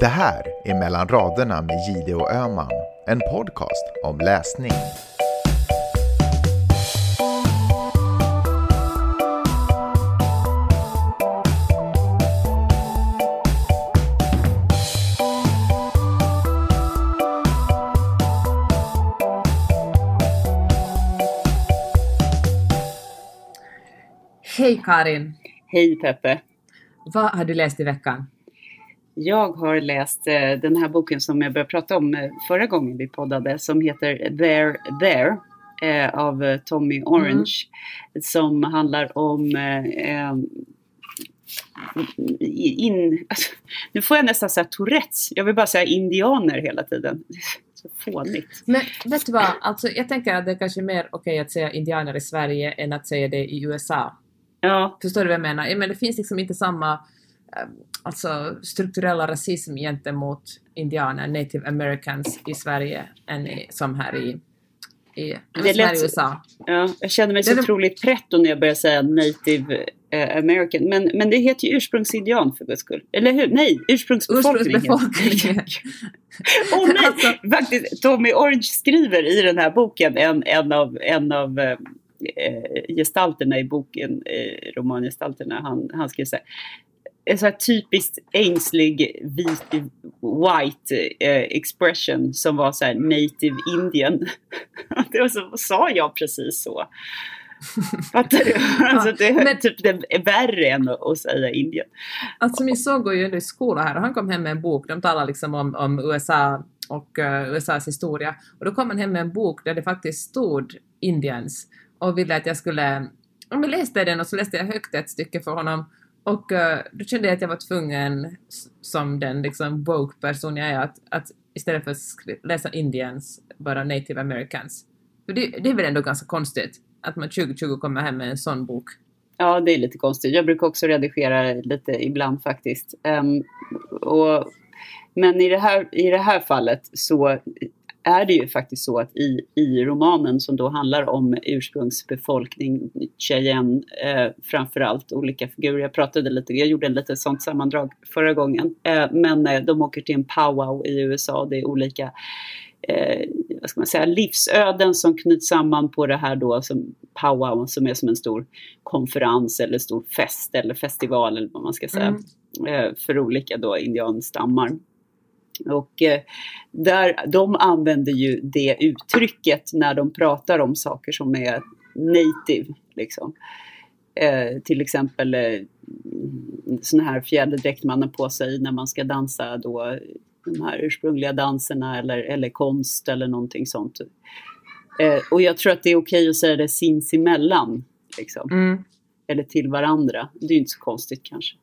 Det här är Mellan raderna med Gide och Öman, en podcast om läsning. Hej Karin! Hej Peppe! Vad har du läst i veckan? Jag har läst eh, den här boken som jag började prata om eh, förra gången vi poddade som heter There There eh, av Tommy Orange som handlar om in, alltså, nu får jag nästan säga Tourettes. Jag vill bara säga indianer hela tiden. Så fånigt. Men vet du vad, alltså, jag tänker att det är kanske mer okej att säga indianer i Sverige än att säga det i USA. Ja, Förstår du vad jag menar? Menar det finns liksom inte samma alltså, strukturella rasism gentemot indianer, native americans i Sverige än i, som här i, i, Det lät- i USA. ja, jag känner mig så Det otroligt pretto när jag börjar säga native eh, american. Men, men det heter ju ursprungsindian för guds skull. Eller hur? Nej, ursprungsbefolkningen. Ursprungsbefolkningen. Åh nej! Alltså- Faktiskt, Tommy Orange skriver i den här boken, en, en av, en av eh, eh, gestalterna i boken, eh, romangestalterna, han, han skriver så här. En så här typiskt ängslig vit, white eh, expression som var så här native indian. det var så, sa jag precis så? Fattar du? Alltså det, men- typ, det är värre än att, säga indien. Alltså min son går ju ändå i skola här och han kom hem med en bok, de talar liksom om, om USA och eh, USAs historia. Och då kom han hem med en bok där det faktiskt stod Indians och ville att jag skulle... Om jag läste den och så läste jag högt ett stycke för honom och uh, då kände jag att jag var tvungen, som den liksom woke-person jag är, att, att istället för att läsa Indians, bara native americans. För det, det är väl ändå ganska konstigt att man 2020 kommer hem med en sån bok. Ja, det är lite konstigt. Jag brukar också redigera lite ibland faktiskt. Um, och, men i det, här, i det här fallet så är det ju faktiskt så att i, i romanen som då handlar om ursprungsbefolkning, Cheyenne eh, framförallt, olika figurer. Jag pratade lite, jag gjorde en lite sånt sammandrag förra gången. Eh, men eh, de åker till en powwow i USA. Det är olika eh, vad ska man säga, livsöden som knyts samman på det här då som powwow som är som en stor konferens eller stor fest eller festival eller vad man ska säga Mm. eh, för olika då indianstammar. Och eh, där, de använder ju det uttrycket när de pratar om saker som är native. Liksom. Eh, till exempel eh, sån här fjäderdräkt man har på sig när man ska dansa då de här ursprungliga danserna eller, eller konst eller någonting sånt. Eh, och jag tror att det är okej att säga det sinsemellan. Liksom Mm. eller till varandra. Det är ju inte så konstigt kanske.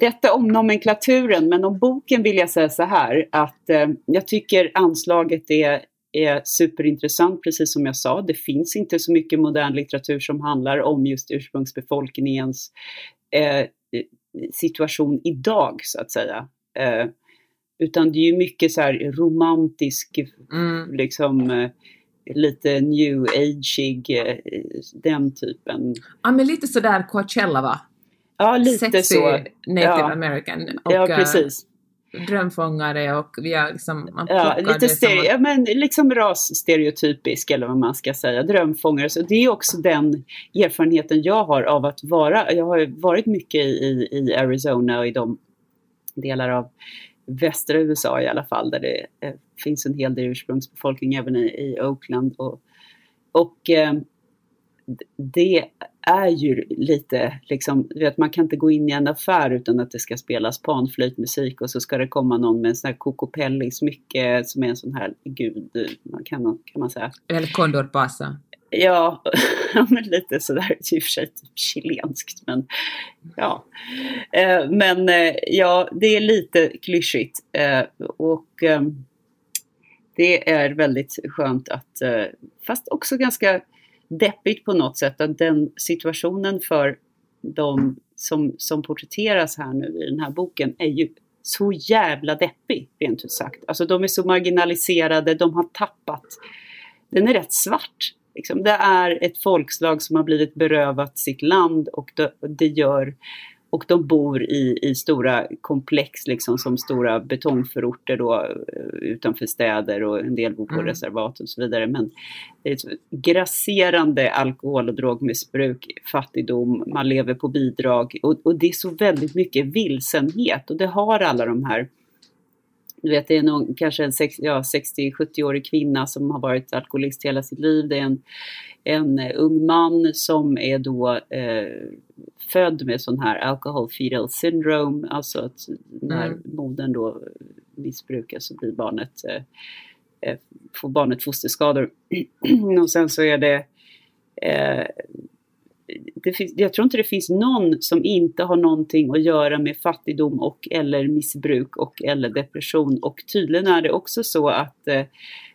Detta om nomenklaturen, men om boken vill jag säga så här att eh, jag tycker anslaget är, är superintressant, precis som jag sa. Det finns inte så mycket modern litteratur som handlar om just ursprungsbefolkningens eh, situation idag, så att säga. Eh, utan det är ju mycket så här romantisk Mm. liksom eh, lite new ageig, eh, den typen. Ja men lite sådär Coachella va? Ja, lite Sexy så. native Ja. american. Och, Ja, eh, precis. drömfångare och vi har liksom, man Ja, lite stereo, ja, men liksom rasstereotypisk eller vad man ska säga, drömfångare. Så det är också den erfarenheten jag har av att vara, jag har varit mycket i, i Arizona och i de delar av västra USA i alla fall, där det eh, finns en hel del ursprungsbefolkning även i, i Oakland. Och, och eh, det är ju lite, liksom, du vet, man kan inte gå in i en affär utan att det ska spelas panflöjtmusik och så ska det komma någon med en sån här kokopelli-smycke som är en sån här gud, man kan, man- kan man säga. Eller Condor Pasa. Ja, men lite sådär, i och för sig typ chilenskt, men ja. Eh, men eh, ja, det är lite klyschigt eh, och eh, det är väldigt skönt att, fast också ganska deppigt på något sätt, att den situationen för de som, som porträtteras här nu i den här boken är ju så jävla deppig, rent ut sagt. Alltså de är så marginaliserade, de har tappat. Den är rätt svart. Liksom. Det är ett folkslag som har blivit berövat sitt land och det, det gör och de bor i, i stora komplex, liksom som stora betongförorter då, eh, utanför städer och en del bor på Mm. reservat och så vidare. Men det är ett grasserande alkohol och drogmissbruk, fattigdom, man lever på bidrag och, och det är så väldigt mycket vilsenhet och det har alla de här du vet, det är någon, kanske en ja, 60-70-årig kvinna som har varit alkoholist hela sitt liv. Det är en, en eh, ung man som är då eh, född med sån här alcohol fetal syndrome, alltså att när Mm. modern då missbrukar så blir barnet, eh, eh, får barnet fosterskador. och sen så är det eh, det finns, jag tror inte det finns någon som inte har någonting att göra med fattigdom och eller missbruk och eller depression. Och tydligen är det också så att eh,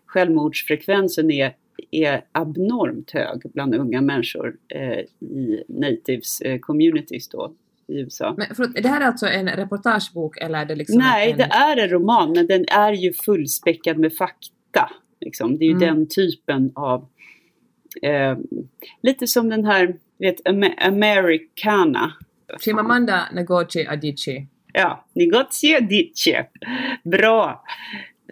självmordsfrekvensen är, är abnormt hög bland unga människor eh, i natives eh, communities då i USA. Men förlåt, är det här alltså en reportagebok eller är det liksom Nej, en... det är en roman, men den är ju fullspäckad med fakta. Liksom. Det är ju Mm. den typen av... Eh, lite som den här, vet, Am- Americana. Chimamanda Ngozi Adichie. Ja, Negozio Dice. Bra!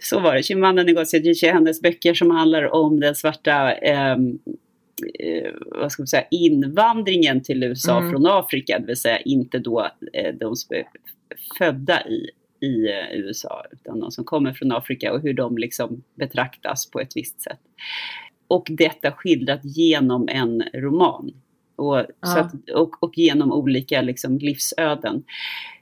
Så var det. Chimamanda Ngozi Adichie, hennes böcker som handlar om den svarta ehm, eh, vad ska man säga, invandringen till USA Mm. från Afrika, det vill säga inte då eh, de som är födda i, i eh, USA, utan de som kommer från Afrika och hur de liksom betraktas på ett visst sätt. Och detta skildrat genom en roman. Och, Ja. att, och, och genom olika liksom, livsöden.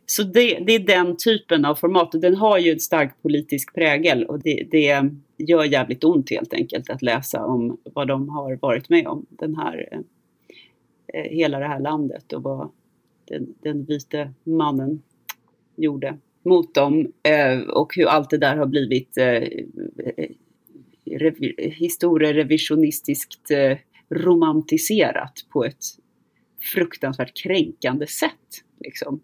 Så det, det är den typen av format och den har ju en stark politisk prägel och det, det gör jävligt ont helt enkelt att läsa om vad de har varit med om, den här, eh, hela det här landet och vad den, den vite mannen gjorde mot dem eh, och hur allt det där har blivit eh, revi, historierevisionistiskt eh, romantiserat på ett fruktansvärt kränkande sätt. Liksom.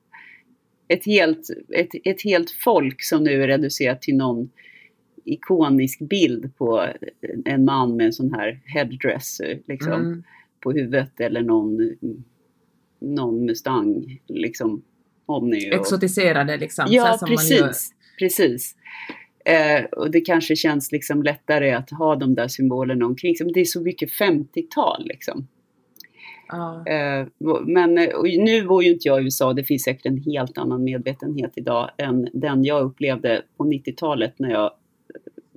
Ett, helt, ett, ett helt folk som nu är reducerat till någon ikonisk bild på en man med en sån här headdress liksom, Mm. på huvudet eller någon, någon Mustang, liksom Omni. Och, Exotiserade liksom. Ja, precis. precis. Eh, och det kanske känns liksom lättare att ha de där symbolerna omkring sig. Men det är så mycket 50-tal liksom. Ja. Eh, men eh, nu bor ju inte jag i USA, det finns säkert en helt annan medvetenhet idag än den jag upplevde på 90-talet när jag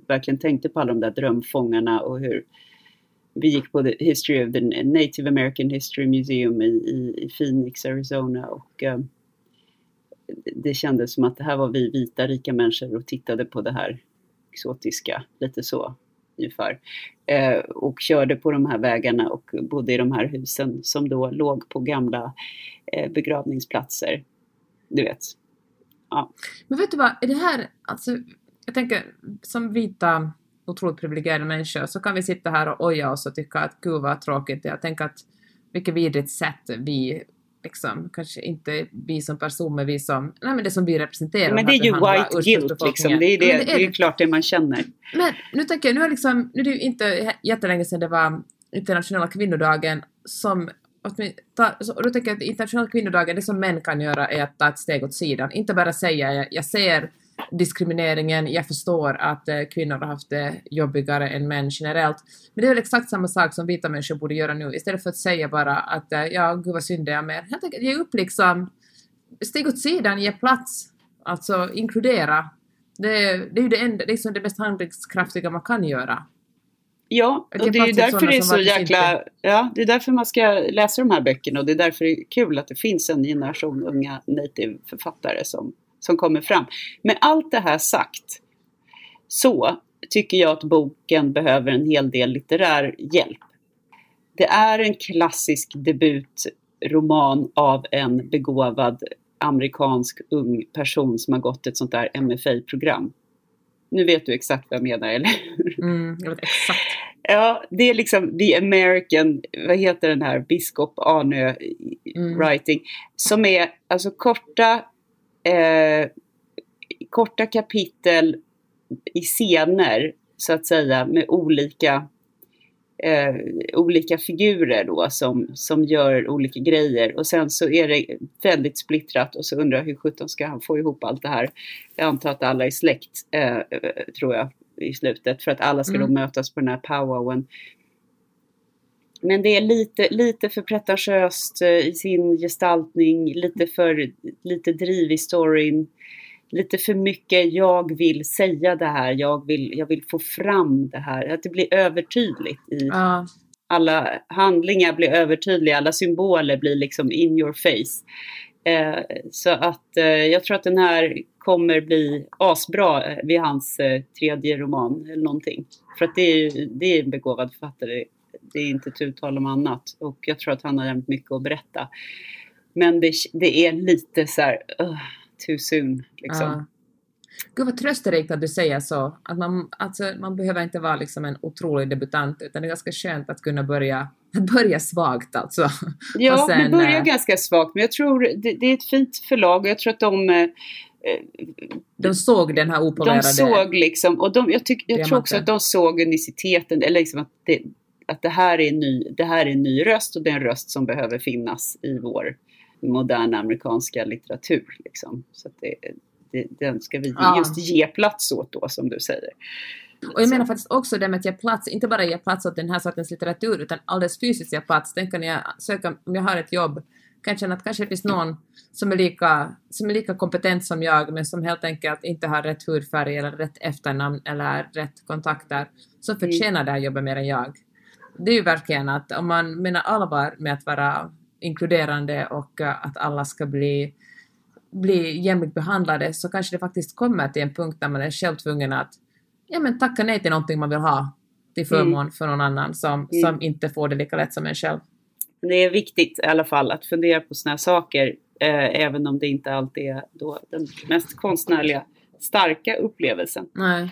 verkligen tänkte på alla de där drömfångarna och hur vi gick på the History of the Native American History Museum i, i, i Phoenix, Arizona och eh, det kändes som att det här var vi vita rika människor och tittade på det här exotiska, lite så ungefär. Eh, och körde på de här vägarna och bodde i de här husen som då låg på gamla eh, begravningsplatser. Du vet. Men vet du vad, är det här, alltså, jag tänker som vita otroligt privilegierade människor så kan vi sitta här och oja oss och tycka att gud vad tråkigt det är. Jag tänker att vilket vidrigt sätt vi liksom, kanske inte vi som person men vi som, nej men det som vi representerar. Men det är ju white guilt liksom. Det är, det, Ja, men det är ju klart det man känner. Men nu tänker jag, nu är, liksom, nu är det ju inte jättelänge sedan det var internationella kvinnodagen som ta, så, och då tänker jag att internationella kvinnodagen, det som män kan göra är att ta ett steg åt sidan. Inte bara säga jag, jag ser diskrimineringen, jag förstår att eh, kvinnor har haft det jobbigare än män generellt. Men det är väl exakt samma sak som vita människor borde göra nu, istället för att säga bara att eh, ja, gud vad synd det är med Helt enkelt ge upp liksom, steg åt sidan, ge plats, alltså inkludera. Det, är- det är ju det, enda, liksom det mest handlingskraftiga man kan göra. Ja, och det är ju därför det är så jäkla... Ja, det är därför man ska läsa de här böckerna och det är därför det är kul att det finns en generation unga native-författare som, som kommer fram. Med allt det här sagt så tycker jag att boken behöver en hel del litterär hjälp. Det är en klassisk debutroman av en begåvad amerikansk ung person som har gått ett sånt där MFA-program. Nu vet du exakt vad jag menar, eller hur? Mm, jag vet exakt. Ja, det är liksom The American, vad heter den här, biskop Arnö Mm. writing, som är alltså korta, eh, korta kapitel i scener, så att säga, med olika eh, olika figurer då som, som gör olika grejer och sen så är det väldigt splittrat och så undrar jag hur sjutton ska han få ihop allt det här. Jag antar att alla är släkt, eh, tror jag, i slutet för att alla ska mm. då mötas på den här powwowen. Men det är lite, lite för pretentiöst eh, i sin gestaltning, lite för lite driv i storyn. Lite för mycket, jag vill säga det här, jag vill, jag vill få fram det här. Att det blir övertydligt. I, ja. Alla handlingar blir övertydliga, alla symboler blir liksom in your face. Eh, så att eh, jag tror att den här kommer bli asbra vid hans eh, tredje roman eller någonting. För att det är, det är en begåvad författare det är inte tu tal om annat. Och jag tror att han har jämt mycket att berätta. Men det, det är lite så här, uh, too soon liksom. Ja. Gud vad trösterikt att du säger så. Att man, alltså, man behöver inte vara liksom en otrolig debutant utan det är ganska skönt att kunna börja, börja svagt alltså. Ja, sen, det börjar äh, ganska svagt men jag tror det, det, är ett fint förlag och jag tror att de äh, de såg den här opolerade... De såg liksom, och de, jag, tyck, jag tror också att de såg uniciteten, eller liksom att det, att det här, är en ny, det här är en ny röst och det är en röst som behöver finnas i vår moderna amerikanska litteratur. Liksom. Så det, det, den ska vi ja. just ge plats åt då, som du säger. Och jag menar faktiskt också det med att ge plats, inte bara ge plats åt den här sortens litteratur, utan alldeles fysiskt ge plats. Tänk när jag söker, om jag har ett jobb, kan jag känna att kanske det finns någon som är, lika, som är lika kompetent som jag, men som helt enkelt inte har rätt hudfärg eller rätt efternamn eller rätt kontakter, som mm. förtjänar det här jobbet mer än jag det är ju verkligen att om man menar allvar med att vara inkluderande och uh, att alla ska bli, bli jämlikt behandlade så kanske det faktiskt kommer till en punkt där man är själv tvungen att ja, men tacka nej till någonting man vill ha till förmån mm. för någon annan som, mm. som inte får det lika lätt som en själv. Det är viktigt i alla fall att fundera på sådana här saker eh, även om det inte alltid är då den mest konstnärliga starka upplevelsen. Nej.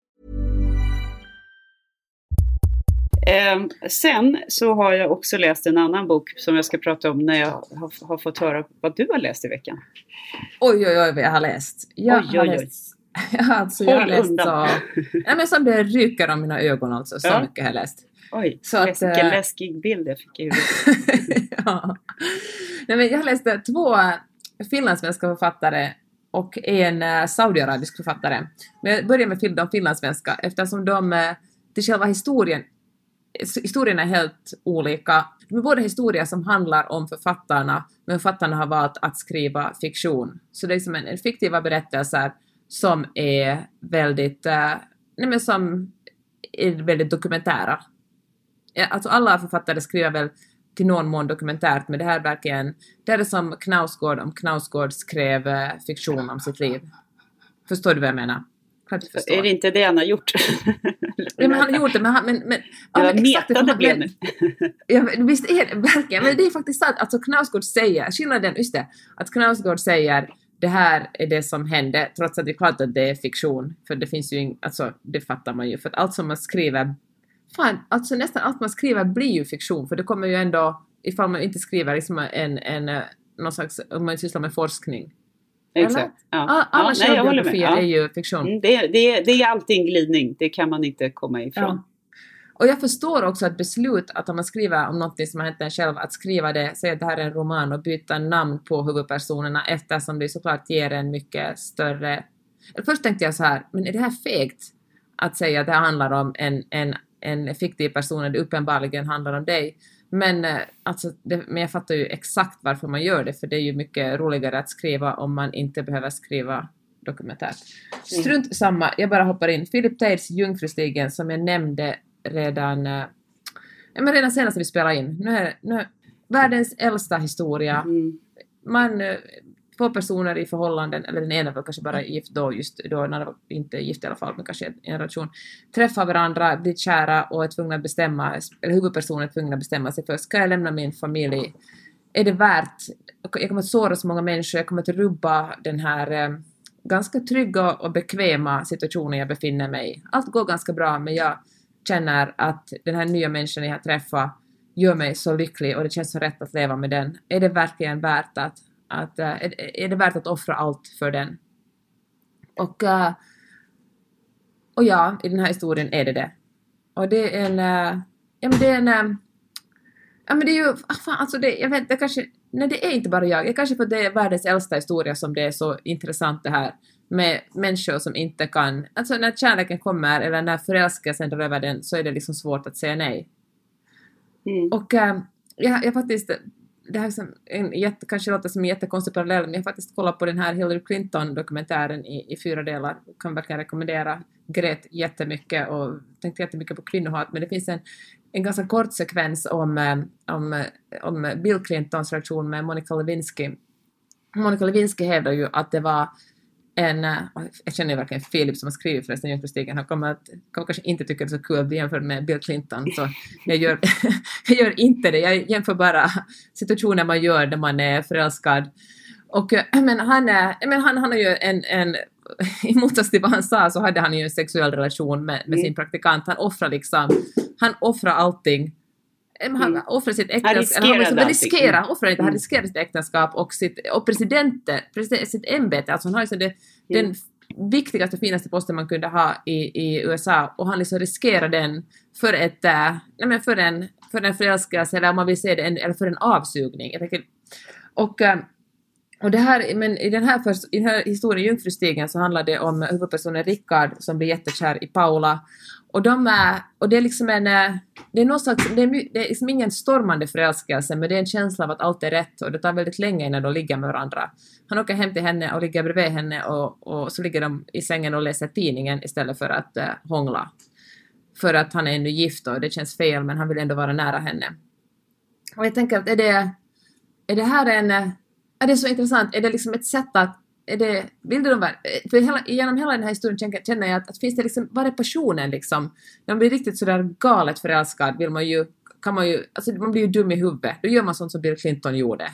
Eh, sen så har jag också läst en annan bok som jag ska prata om när jag har, har fått höra vad du har läst i veckan. Oj, oj, oj vad jag har läst. Jag oj, har oj, läst, alltså, jag har läst undan. så... Ja, men som det ryker om mina ögon alltså. Så ja. mycket har jag läst. Oj, så vilken att, äh, läskig bild jag fick i huvudet. ja. Nej, men jag har läst två finlandssvenska författare och en uh, saudiarabisk författare. Men jag börjar med de finlandssvenska eftersom de till själva historien historierna är helt olika. De är båda historier som handlar om författarna, men författarna har valt att skriva fiktion. Så det är liksom en, en fiktiva berättelser som är väldigt, eh, nej men som är väldigt dokumentära. Ja, alltså alla författare skriver väl till någon mån dokumentärt, men det här är verkligen, det här är som Knausgård om Knausgård skrev eh, fiktion om sitt liv. Förstår du vad jag menar? Är det inte det han har gjort? ja, men han har gjort det, men... Han, men, men ja, men metande blev nu. ja, visst är det verkligen, men det är faktiskt sant. Alltså Knausgård säger, skillnaden, just det, att Knausgård säger det här är det som hände, trots att det är klart att det är fiktion, för det finns ju ing, alltså det fattar man ju, för att allt som man skriver, fan, alltså nästan allt man skriver blir ju fiktion, för det kommer ju ändå, ifall man inte skriver liksom en, en, eh, någon slags, om man sysslar med forskning, Exakt. Ja. Alla ja, självbiografier ja. är ju fiktion. Mm, det, det, det är alltid en glidning, det kan man inte komma ifrån. Och jag förstår också att beslut, att om man skriver om något som har hänt en själv, att skriva det, säga att det här är en roman och byta namn på huvudpersonerna eftersom det såklart ger en mycket större... Först tänkte jag så här, men är det här fegt? Att säga att det handlar om en, en en fiktiv person och det uppenbarligen handlar om dig. Men, eh, alltså, det, men jag fattar ju exakt varför man gör det, för det är ju mycket roligare att skriva om man inte behöver skriva dokumentärt. Strunt samma, jag bara hoppar in. Philip Tades Jungfrustigen som jag nämnde redan, eh, men redan senast vi spelade in. Nu är, nu är världens äldsta historia. Mm. Man, eh, två personer i förhållanden, eller den ena var kanske bara gift då, just då, den andra var inte gift i alla fall, men kanske i en relation, träffar varandra, blir kära och är tvungna att bestämma, eller huvudpersonen är tvungen att bestämma sig för, ska jag lämna min familj? Är det värt? Jag kommer att såra så många människor, jag kommer att rubba den här eh, ganska trygga och bekväma situationen jag befinner mig i. Allt går ganska bra, men jag känner att den här nya människan jag har träffat gör mig så lycklig och det känns så rätt att leva med den. Är det verkligen värt att, att eh, är, är det värt att offra allt för den? Och, eh, och ja, i den här historien är det det. Och det är en, eh, ja men det är en, ja men det är ju, ah, fan, alltså det, jag vet, det kanske, nej det är inte bara jag, det är kanske för det är världens äldsta historia som det är så intressant det här med människor som inte kan, alltså när kärleken kommer eller när förälskelsen drar över den så är det liksom svårt att säga nej. Mm. Och äh, jag, jag faktiskt, det här en jätte, kanske låter som en jättekonstig parallell, men jag har faktiskt kollat på den här Hillary Clinton-dokumentären i, i fyra delar. Kan verkligen rekommendera. Grät jättemycket och tänkte jättemycket på kvinnohat, men det finns en, en ganska kort sekvens om, eh, om, eh, om Bill Clintons reaktion med Monica Lewinsky. Monica Lewinsky hävdar ju att det var en, jag känner ju verkligen Filip som har skrivit förresten Jungfrustigen, han kommer, att, kommer kanske inte tycka det är så kul att bli jämförd med Bill Clinton, så jag gör, jag gör inte det, jag jämför bara situationer man gör när man är förälskad. Och, eh, men han, är, men han, han har ju en, en i motsats till vad han sa så hade han ju en sexuell relation med, med sin Mm. praktikant. Han offrar liksom, han offrar allting. Eh, Han Mm. offrar sitt Han äktenskap, han, liksom, allting. riskerar, offrar inte, han Mm. riskerar sitt äktenskap och sitt, och presidenten, president, sitt ämbete, alltså han har liksom det, Mm. den viktigaste finaste posten man kunde ha i, i USA och han liksom riskerar den för ett, äh, nej men för en, för en förälskelse eller om man vill säga det, en, eller för en avsugning. Jag tänker, och, äh, och det här, men i den här, först, i den här historien Jungfrustigen så handlar det om huvudpersonen Rickard som blir jättekär i Paula. Och, de är, och det är liksom en, eh, det är någon slags, det är, det är liksom ingen stormande förälskelse men det är en känsla av att allt är rätt och det tar väldigt länge innan de ligger med varandra. Han åker hem till henne och ligger bredvid henne och, och så ligger de i sängen och läser tidningen istället för att eh, hångla. För att han är ännu gift och det känns fel men han vill ändå vara nära henne. Och jag tänker att är det, är det här en, eh, är det så intressant, är det liksom ett sätt att är det, vill de vara, för hela, genom hela den här historien känner- känner jag att, att finns det liksom, var är passionen liksom? När man blir riktigt sådär galet förälskad vill man ju, kan man ju, alltså man blir ju dum i huvudet, då gör man sånt som Bill Clinton gjorde.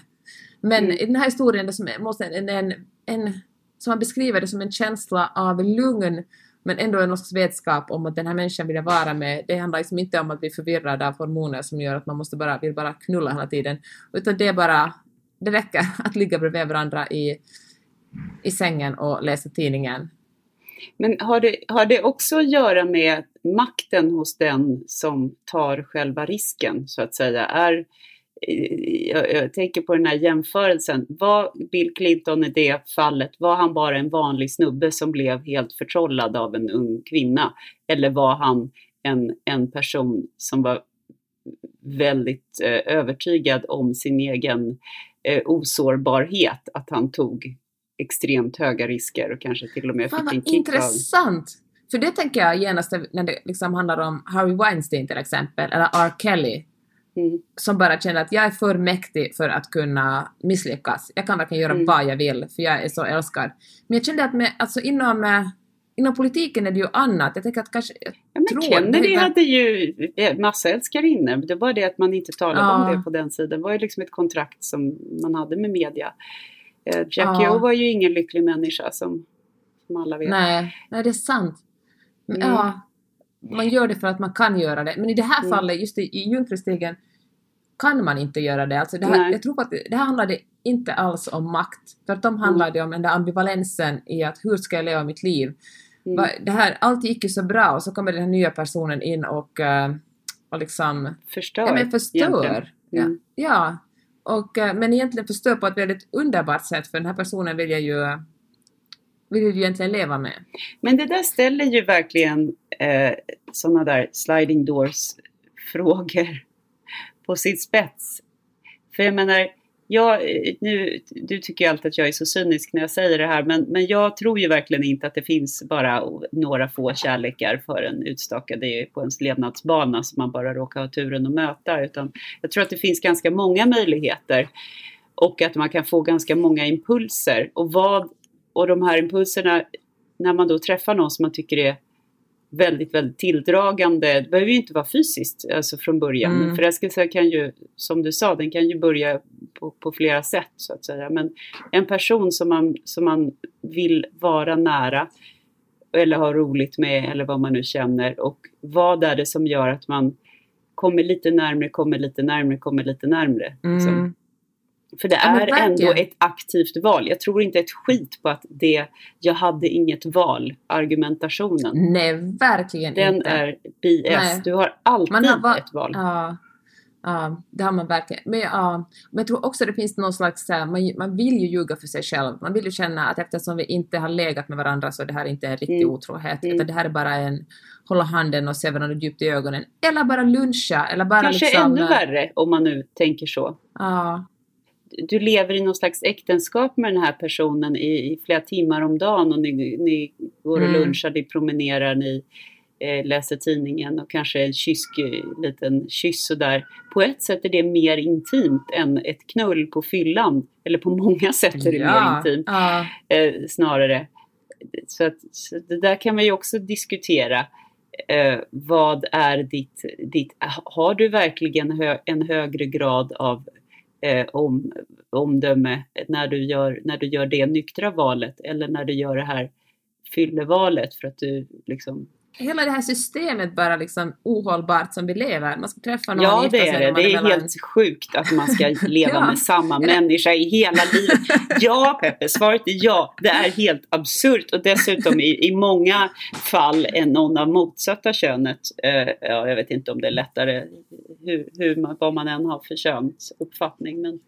Men Mm. i den här historien, det som måste en, en, en, som man beskriver det som en känsla av lugn, men ändå en slags vetskap om att den här människan vill jag vara med. Det handlar liksom inte om att bli förvirrad av hormoner som gör att man måste bara, vill bara knulla hela tiden, utan det är bara, det räcker att ligga bredvid varandra i, i sängen och läsa tidningen. Men har det, har det också att göra med makten hos den som tar själva risken, så att säga? Är, jag, jag tänker på den här jämförelsen. Var Bill Clinton i det fallet, var han bara en vanlig snubbe som blev helt förtrollad av en ung kvinna? Eller var han en, en person som var väldigt eh, övertygad om sin egen eh, osårbarhet, att han tog extremt höga risker och kanske till och med Fan fick en kick av... intressant! För det tänker jag genast när det liksom handlar om Harvey Weinstein till exempel, eller R. Kelly, Mm. som bara känner att jag är för mäktig för att kunna misslyckas. Jag kan verkligen göra Mm. vad jag vill, för jag är så älskad. Men jag kände att med, alltså inom, eh, inom politiken är det ju annat. Jag tänker att kanske... Ja, men Kennedy det- hade ju eh, massa älskarinnor. Det var det att man inte talade Ja. om det på den sidan. Det var ju liksom ett kontrakt som man hade med media. Eh, Jackie Ja. O var ju ingen lycklig människa som, som alla vet. Nej, nej, det är sant. Men, Mm. Ja, man gör det för att man kan göra det. Men i det här Mm. fallet, just i, i Jungfrustigen, kan man inte göra det. Alltså det här, Nej. jag tror att det, här handlade inte alls om makt. Tvärtom Mm. handlade det om den där ambivalensen i att hur ska jag leva mitt liv? Mm. Det här, allt gick ju så bra och så kommer den här nya personen in och, eh, och liksom Förstör. ja, men förstör. Ja. Mm. ja. Och, eh, men egentligen förstör på ett väldigt underbart sätt för den här personen vill jag ju vill du egentligen leva med? Men det där ställer ju verkligen eh, sådana där sliding doors frågor på sin spets. För jag menar, jag, nu, du tycker alltid att jag är så cynisk när jag säger det här, men, men jag tror ju verkligen inte att det finns bara några få kärlekar för en utstakade på ens levnadsbana som man bara råkar ha turen att möta, utan jag tror att det finns ganska många möjligheter och att man kan få ganska många impulser. Och, vad, och de här impulserna, när man då träffar någon som man tycker är väldigt, väldigt tilldragande. Det behöver ju inte vara fysiskt alltså från början. Mm. Förälskelsen kan ju, som du sa, den kan ju börja på, på, flera sätt så att säga. Men en person som man, som man vill vara nära eller ha roligt med eller vad man nu känner och vad är det som gör att man kommer lite närmre, kommer lite närmre, kommer lite närmre. Liksom. Mm. För det är ändå ett aktivt val. Jag tror inte ett skit på att det jag hade inget val argumentationen. Nej, verkligen Den inte. Den är BS. Nej. Du har alltid har ett val. Ja, ja, det har man verkligen. Men, ja, men jag tror också det finns någon slags, man, man vill ju ljuga för sig själv. Man vill ju känna att eftersom vi inte har legat med varandra så det här är inte en riktig mm. otrohet. Mm. Utan det här är bara en hålla handen och se varandra djupt i ögonen. Eller bara luncha. Eller bara Kanske liksom, ännu värre om man nu tänker så. Ja du lever i någon slags äktenskap med den här personen i, i flera timmar om dagen och ni, ni går och mm. lunchar, ni promenerar, ni eh, läser tidningen och kanske en kysk, liten kyss och där. På ett sätt är det mer intimt än ett knull på fyllan. Eller på många sätt är det ja. mer intimt ja. eh, snarare. Så, att, så det där kan man ju också diskutera. Eh, vad är ditt, ditt, har du verkligen hö, en högre grad av eh, om, omdöme när du, gör, när du gör det nyktra valet eller när du gör det här fyllevalet för att du liksom hela det här systemet bara liksom ohållbart som vi lever. Man ska träffa någon Ja, det är det. Det är helt sjukt att man ska leva ja. med samma människa i hela livet. Ja, Peppe, svaret är ja. Det är helt absurt och dessutom i, i många fall är någon av motsatta könet. Eh, ja, jag vet inte om det är lättare hur, hur man, vad man än har för könsuppfattning. Men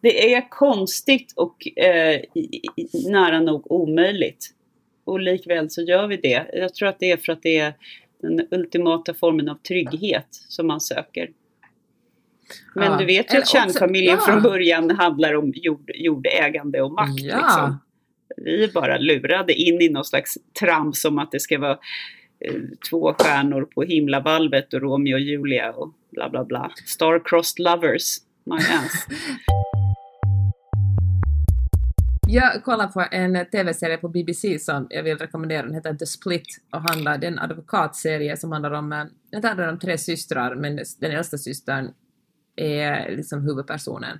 det är konstigt och eh, nära nog omöjligt och likväl så gör vi det. Jag tror att det är för att det är den ultimata formen av trygghet som man söker. Men ja. du vet ju att kärnfamiljen ja. från början handlar om jord, jordägande och makt. Ja. Liksom. Vi är bara lurade in i någon slags trams om att det ska vara eh, två stjärnor på himlavalvet och Romeo och Julia och bla bla bla. Star-crossed lovers, my ass. Jag kollar på en TV-serie på BBC som jag vill rekommendera, den heter The Split och handlar, det är en advokatserie som handlar om, eh, den handlar om tre systrar men den äldsta systern är liksom huvudpersonen.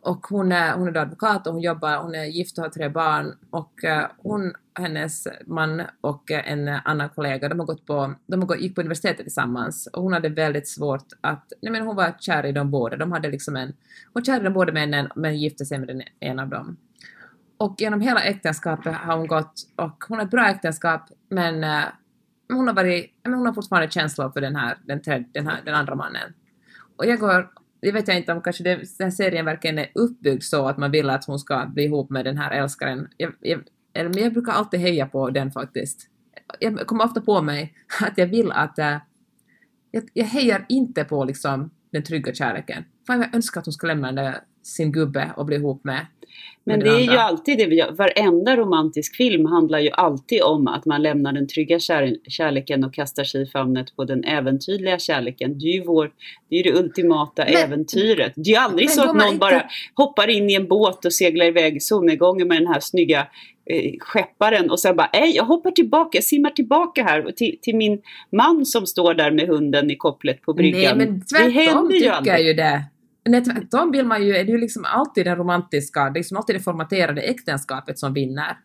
Och hon är, hon är då advokat och hon jobbar, hon är gift och har tre barn och eh, hon, hennes man och en annan kollega, de har gått på, de har gått, gick på universitetet tillsammans och hon hade väldigt svårt att, nej men hon var kär i dem båda, de hade liksom en, hon kär i dem båda männen men gifte sig med den, en av dem. Och genom hela äktenskapet har hon gått, och hon har ett bra äktenskap, men uh, hon, har varit, men hon har fortfarande känslor för den här, den, tredje, den, här, den andra mannen. Och jag går, det vet jag inte om kanske det, den här serien verkligen är uppbyggd så att man vill att hon ska bli ihop med den här älskaren. Jag, jag, men jag brukar alltid heja på den faktiskt. Jag kommer ofta på mig att jag vill att... Uh, jag, jag hejar inte på liksom den trygga kärleken. Fan, jag önskar att hon ska lämna den där sin gubbe och bli ihop med men det, det är ju alltid det vi gör. Varenda romantisk film handlar ju alltid om att man lämnar den trygga kär kärleken och kastar sig i famnet på den äventyrliga kärleken. Det är ju, vår, det, är det ultimata men, äventyret. Det är ju aldrig så att någon inte... bara hoppar in i en båt och seglar iväg solnedgången med den här snygga eh, skepparen och sen bara, nej jag hoppar tillbaka, jag simmar tillbaka här till, till, min man som står där med hunden i kopplet på bryggan. Nej men tvärtom tycker jag ju det. Nej, tvärtom vill man ju, är det ju liksom alltid den romantiska, det är liksom alltid det formaterade äktenskapet som vinner.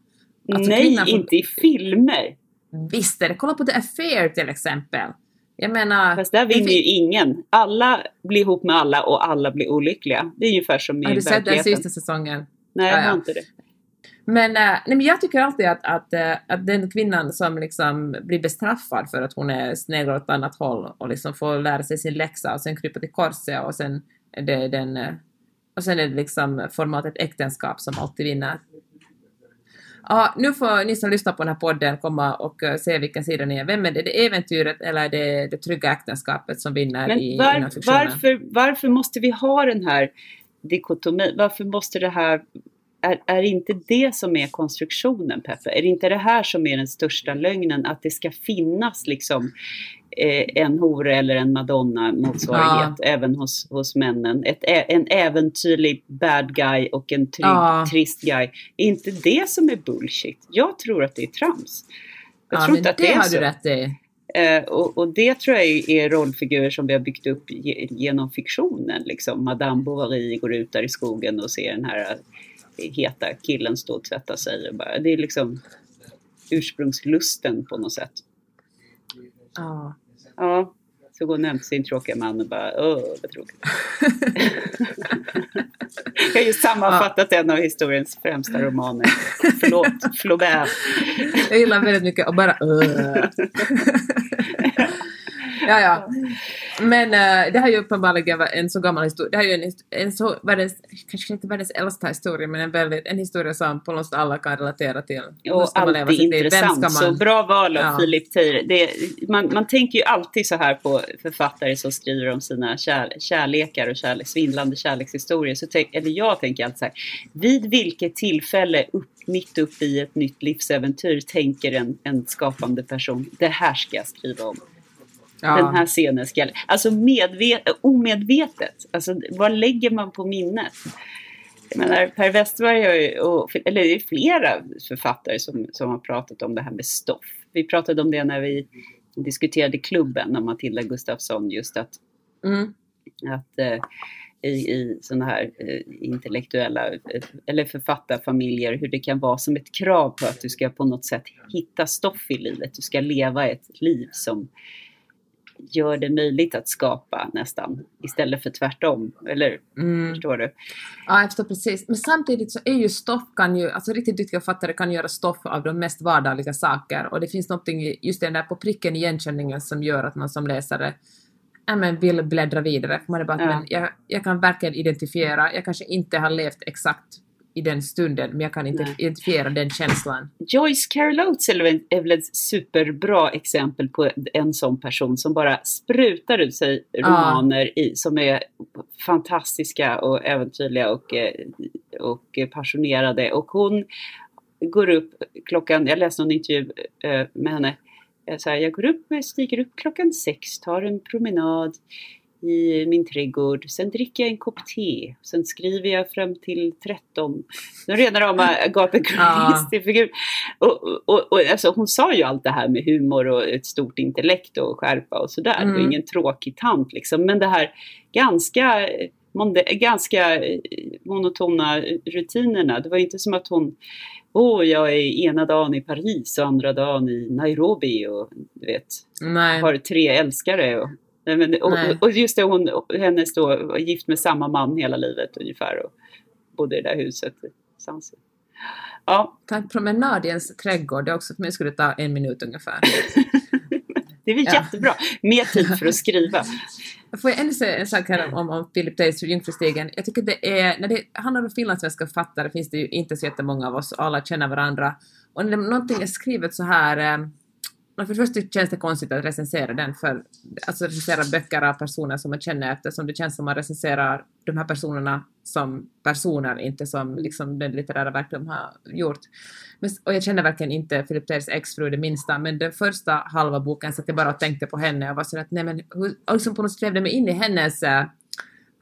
Alltså, Nej, får... inte i filmer. Visst är det. Kolla på The Affair till exempel. Jag menar... Fast där vinner ju ingen. Alla blir ihop med alla och alla blir olyckliga. Det är ungefär som i verkligheten. Har du sett den sista säsongen? Nej, jag har inte det. Men, äh, nej, men jag tycker alltid att, att, äh, att den kvinnan som liksom blir bestraffad för att hon är snäll åt ett annat håll och liksom får lära sig sin läxa och sen krypa till korset och sen det är den, eh, och sen är det liksom formatet äktenskap som alltid vinner. Ja, nu får ni som lyssnar på den här podden komma och eh, se vilken sida ni är. Vem är det? Det äventyret eller det, det trygga äktenskapet som vinner Men i var, inom fiktionen? varför, varför måste vi ha den här dikotomin? Varför måste det här... Är, är inte det som är konstruktionen, Peppe? Är det inte det här som är den största lögnen? Att det ska finnas liksom en hora eller en madonna-motsvarighet även hos, hos männen. Ett, en äventyrlig bad guy och en trygg, Ja. trist guy. Är inte det som är bullshit? Jag tror att det är trams. Jag ja, tror inte att det, det är har så. du rätt i. Eh, och, och det tror jag är rollfigurer som vi har byggt upp ge, genom fiktionen. Liksom. Madame Bovary går ut där i skogen och ser den här eh, heta killen stå och tvätta sig. Och bara, det är liksom ursprungslusten på något sätt. Ja. Ja, så går hon hem till sin tråkiga man och bara åh vad tråkigt. jag har ju sammanfattat en av historiens främsta romaner. Förlåt, Flaubert. Jag gillar väldigt mycket och bara uh. Ja, ja. Men eh, det här är ju uppenbarligen en så gammal historia. Det här är ju en, en så världens, kanske inte världens äldsta historia, men en, väldigt, en historia som på något sätt alla kan relatera till. Och alltid intressant. man- Så bra val av Ja. Filip Teir. Det, man, man tänker ju alltid så här på författare som skriver om sina kär, kärlekar och kärlek, svindlande kärlekshistorier. Så tänk, eller jag tänker alltid så här. Vid vilket tillfälle upp, mitt uppe i ett nytt livsäventyr tänker en, en skapande person. Det här ska jag skriva om. Ja. Den här scenen ska jag... Alltså medvet, omedvetet. Alltså vad lägger man på minnet? Jag menar, Per Westerberg har och, eller det är flera författare som, som har pratat om det här med stoff. Vi pratade om det när vi diskuterade klubben om Matilda Gustafsson just att, Mm. att eh, i, i sådana här eh, intellektuella eh, eller författarfamiljer hur det kan vara som ett krav på att du ska på något sätt hitta stoff i livet. Du ska leva ett liv som gör det möjligt att skapa nästan istället för tvärtom. Eller Mm. förstår du? Ja, jag förstår precis. Men samtidigt så är ju stoff kan ju, alltså riktigt duktiga författare kan göra stoff av de mest vardagliga saker och det finns någonting just den där på pricken igenkänningen som gör att man som läsare ja, men vill bläddra vidare. För man är bara Ja. men jag, jag kan verkligen identifiera, jag kanske inte har levt exakt i den stunden, men jag kan inte Nej. identifiera den känslan. Joyce Carol Oates är väl- ett superbra exempel på en sån person som bara sprutar ut sig romaner i, som är fantastiska och äventyrliga och, eh, och passionerade. Och hon går upp klockan, jag läste någon intervju eh, med henne, så här, jag går upp, stiger upp klockan sex, tar en promenad i min trädgård, sen dricker jag en kopp te, sen skriver jag fram till 13. Nu rena rama Agatha Ja. Christie-figur. Och, och, och, och, alltså, hon sa ju allt det här med humor och ett stort intellekt och skärpa och sådär. Mm. ingen tråkig tant liksom. Men det här ganska, ganska eh, monotona rutinerna. Det var inte som att hon Åh, jag är ena dagen i Paris och andra dagen i Nairobi och du vet, Nej. har tre älskare. Och, men, och, och just det, hon, hennes då var gift med samma man hela livet ungefär och bodde i det där huset. Sans. Ja, Ta en promenad i ens trädgård, det är också för mig skulle det ta en minut ungefär. det är väl Ja. jättebra. Mer tid för att skriva. Får jag ännu säga en sak här om, om Philip Teirs Jungfrustigen? Jag tycker det är, när det handlar om finlandssvenska författare finns det ju inte så jättemånga av oss alla känner varandra. Och när någonting är skrivet så här, eh, för det första känns det konstigt att recensera den, för alltså recensera böcker av personer som man känner eftersom det känns som man recenserar de här personerna som personer, inte som liksom den litterära verk de har gjort. Men, och jag känner verkligen inte Philip Teirs exfru det minsta, men den första halva boken satt jag bara och tänkte på henne och var så att nej men hur, och liksom på något sätt mig in i hennes, eh,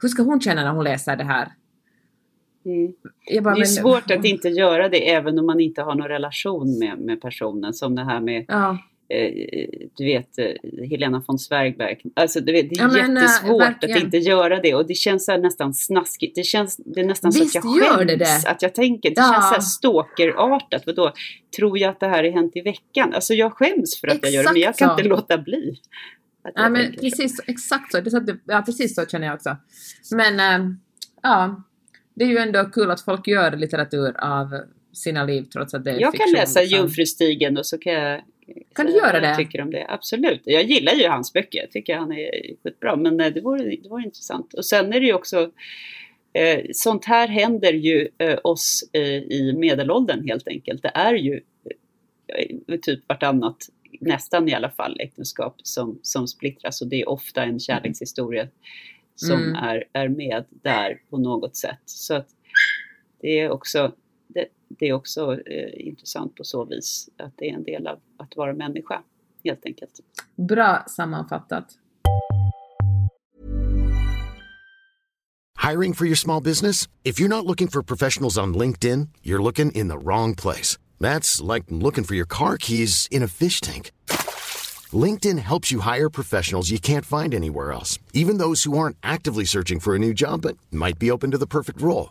hur ska hon känna när hon läser det här? Mm. Bara, Det är men- svårt att inte göra det även om man inte har någon relation med, med personen. Som det här med Ja, du vet, eh, Helena von Svergberg. Alltså, du vet, det är Ja, men, eh, jättesvårt att inte göra det och det känns så nästan snaskigt. Det, känns, det är nästan så Visst att jag skäms det det. att jag tänker. Det Ja. känns så här stalkerartat. Vadå, tror jag att det här är hänt i veckan? Alltså jag skäms för att jag gör det men jag Exakt kan så. inte låta bli. Ja men så. precis, så- exakt så. Det ja, precis så känner jag också. Men eh, ja, det är ju ändå kul att folk gör litteratur av sina liv trots att det är Jag fiktion. kan läsa liksom. Jungfrustigen och så kan jag Kan du göra det? tycker om det. Absolut. Jag gillar ju hans böcker. Jag tycker han är skitbra. Men eh, det vore, det vore intressant. Och sen är det ju också eh, sånt här händer ju eh, oss eh, i medelåldern helt enkelt. Det är ju eh, typ vartannat, nästan i alla fall, äktenskap som, som splittras och det är ofta en kärlekshistoria som Mm. är, är med där på något sätt. Så att det är också, det, det är också eh, intressant på så vis att det är en del av att vara människa helt enkelt. Bra sammanfattat. Hiring for your small business? If you're not looking for professionals on LinkedIn, you're looking in the wrong place. That's like looking for your car keys in a fish tank. LinkedIn helps you hire professionals you can't find anywhere else, even those who aren't actively searching for a new job but might be open to the perfect role.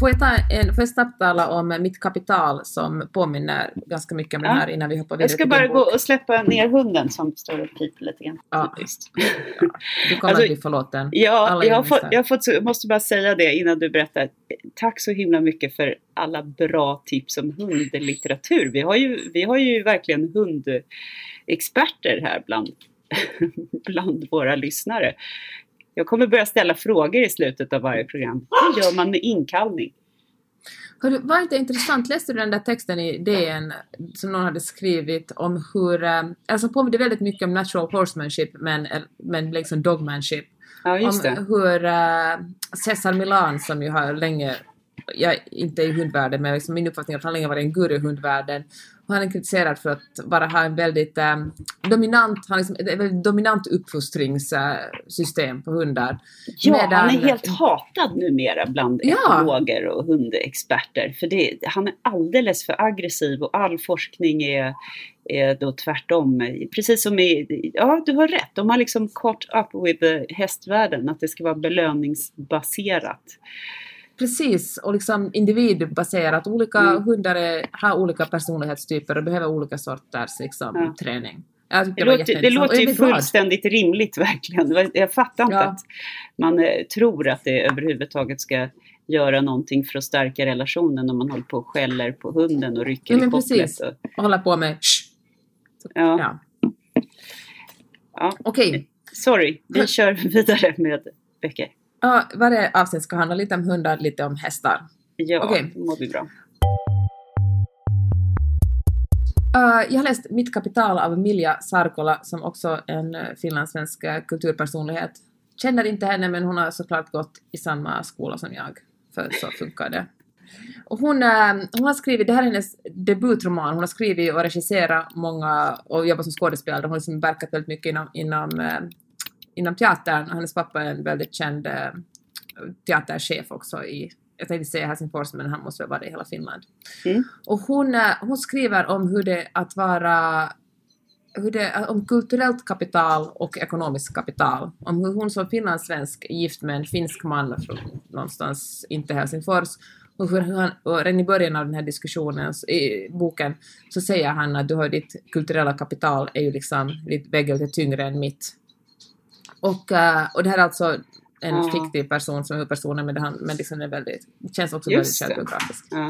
Får jag, ta en, får jag snabbt tala om mitt kapital som påminner ganska mycket om Ja. den här innan vi hoppar vidare Jag ska bara gå och släppa ner hunden som står och piper lite grann. Ja. Typiskt. Du kommer Alltså, att bli förlåten. Ja, jag har, fått, jag har fått, jag måste bara säga det innan du berättar. Tack så himla mycket för alla bra tips om hundlitteratur. Vi har ju, vi har ju verkligen hundexperter här bland, bland våra lyssnare. Jag kommer börja ställa frågor i slutet av varje program. Hur gör man med inkallning? Hörru, var inte intressant, läste du den där texten i DN som någon hade skrivit om hur, eh, alltså påminner väldigt mycket om natural horsemanship men, eh, men liksom dogmanship. Ja, just om det. hur uh, Cesar Milan som ju har länge, jag inte i hundvärlden men liksom min uppfattning är att han länge varit en guru i hundvärlden. Och han är kritiserad för att bara ha en väldigt eh, dominant, han liksom ett väldigt dominant uppfostringssystem på hundar. Ja, Medan- han är helt hatad numera bland Ja. ekologer och hundexperter. För det, han är alldeles för aggressiv och all forskning är, är då tvärtom. Precis som i, ja du har rätt, de har liksom caught up with hästvärlden, att det ska vara belöningsbaserat. Precis, och liksom individbaserat. Olika Mm. hundar är, har olika personlighetstyper och behöver olika sorters liksom, Ja. träning. Det, var låter, det låter ju blir glad. fullständigt rimligt verkligen. Det Jag fattar inte Ja. att man eh, tror att det överhuvudtaget ska göra någonting för att stärka relationen om man håller på och skäller på hunden och rycker Ja, i kopplet. Och, Och hålla på med ja. Ja. Ja. Okej, Sorry, vi kör vidare med böcker. Ja, varje avsnitt ska handla lite om hundar, lite om hästar. Ja, Okej. det vi bra. Uh, jag har läst Mitt kapital av Milja Sarkola som också är en uh, finlandssvensk uh, kulturpersonlighet. Känner inte henne men hon har såklart gått i samma skola som jag, för så funkar det. Och hon, eh, hon har skrivit, det här är hennes debutroman, hon har skrivit och regisserat många och jobbat som skådespelare, hon har liksom verkat väldigt mycket inom, inom, eh, inom teatern. Hennes pappa är en väldigt känd eh, teaterchef också i, jag tänkte säga Helsingfors men han måste väl vara det i hela Finland. Mm. Och hon, eh, hon skriver om hur det är att vara hur det, om kulturellt kapital och ekonomiskt kapital. Om hur hon som finlandssvensk är gift med en finsk man från någonstans, inte Helsingfors, och hur han, och redan i början av den här diskussionen, i boken, så säger han att du har ditt kulturella kapital är ju liksom, ditt vägg är tyngre än mitt. Och, eh, och det här är alltså en Ja. fiktiv person som är huvudpersonen, men, det, han, men liksom är väldigt, känns också Just väldigt det. självbiografiskt. Ja.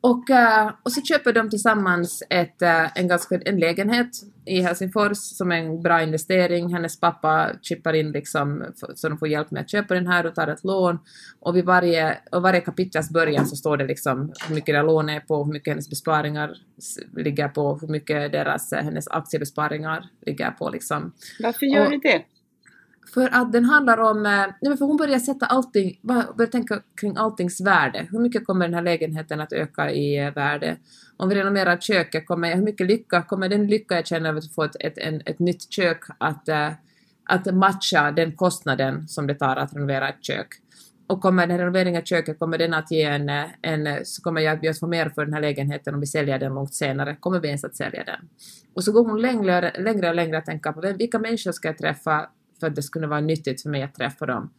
Och, eh, och så köper de tillsammans ett, eh, en, ganska, en lägenhet i Helsingfors som är en bra investering. Hennes pappa chippar in liksom så de får hjälp med att köpa den här och tar ett lån. Och vid varje, och varje kapitels början så står det liksom hur mycket det lånet är på, hur mycket hennes besparingar ligger på, hur mycket deras, hennes aktiebesparingar ligger på liksom. Varför gör Och- du det? För att den handlar om, eh, nej men för hon börjar sätta allting, börjar tänka kring alltings värde. Hur mycket kommer den här lägenheten att öka i eh, värde? Om vi renoverar köket, kommer hur mycket lycka, kommer den lycka jag känner av att få ett, ett, en, ett nytt kök att, eh, att matcha den kostnaden som det tar att renovera ett kök? Och kommer den renoveringen av köket, kommer den att ge en, en, så kommer jag att få mer för den här lägenheten om vi säljer den långt senare, kommer vi ens att sälja den? Och så går hon längre, längre och längre att tänka på vem, vilka människor ska jag träffa för att det skulle vara nyttigt för mig att träffa dem.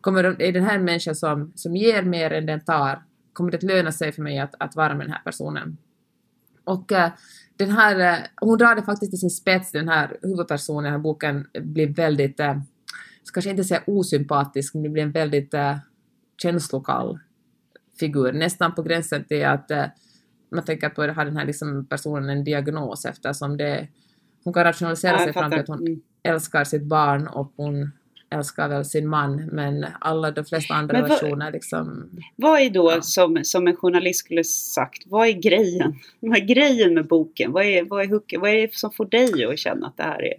Kommer de, är den här en människa som, som ger mer än den tar, kommer det att löna sig för mig att, att vara med den här personen? Och eh, den här, eh, hon drar det faktiskt till sin spets, den här huvudpersonen i den här boken blir väldigt, eh, ska kanske inte säga osympatisk, men det blir en väldigt eh, känslokall figur, nästan på gränsen till att eh, man tänker på att har den här liksom personen en diagnos eftersom det, hon kan rationalisera Ja, sig fram till att hon Mm. Älskar sitt barn och hon älskar väl sin man, men alla de flesta andra Men vad- relationer liksom... Vad är då, Ja. som, som en journalist skulle sagt, vad är grejen? Vad är grejen med boken? Vad är, vad är, hooken? vad är det som får dig att känna att det här är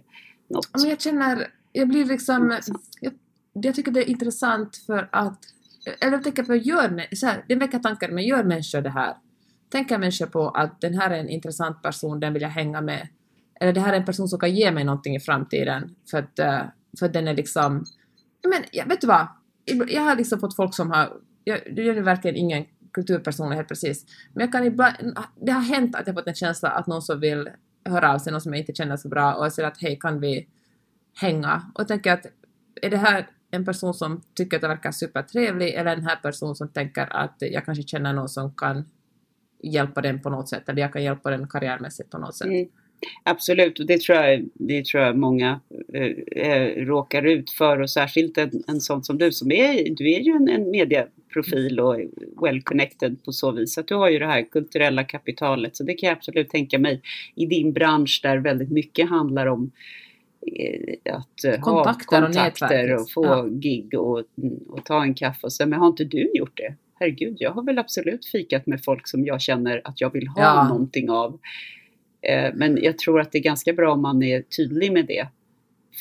något? Men jag känner, jag blir liksom... Jag, jag tycker det är intressant för att... Eller jag tänker på, gör, så här, det väcker tankar, men gör människor det här? Tänker människor på att den här är en intressant person, den vill jag hänga med? Eller det här är en person som kan ge mig någonting i framtiden för att, eh, för att den är liksom... Men ja, vet du vad? Jag har liksom fått folk som har... Jag, är ju verkligen ingen kulturpersonlighet precis, men jag kan ibland... Det har hänt att jag fått en känsla att någon som vill höra av sig, någon som jag inte känner så bra och säger att hej, kan vi hänga? Och jag tänker att är det här en person som tycker att det verkar supertrevlig eller den här personen som tänker att jag kanske känner någon som kan hjälpa den på något sätt eller jag kan hjälpa den karriärmässigt på något sätt. Mm. Absolut, och det tror jag, det tror jag många eh, eh, råkar ut för och särskilt en, en sån som du som är, du är ju en, en medieprofil och well connected på så vis att du har ju det här kulturella kapitalet så det kan jag absolut tänka mig i din bransch där väldigt mycket handlar om eh, att Kontakter ha och kontakter nätverk. och få Ja. gig och, och ta en kaffe och så, men har inte du gjort det? Herregud, jag har väl absolut fikat med folk som jag känner att jag vill ha Ja. någonting av. Eh, Men jag tror att det är ganska bra om man är tydlig med det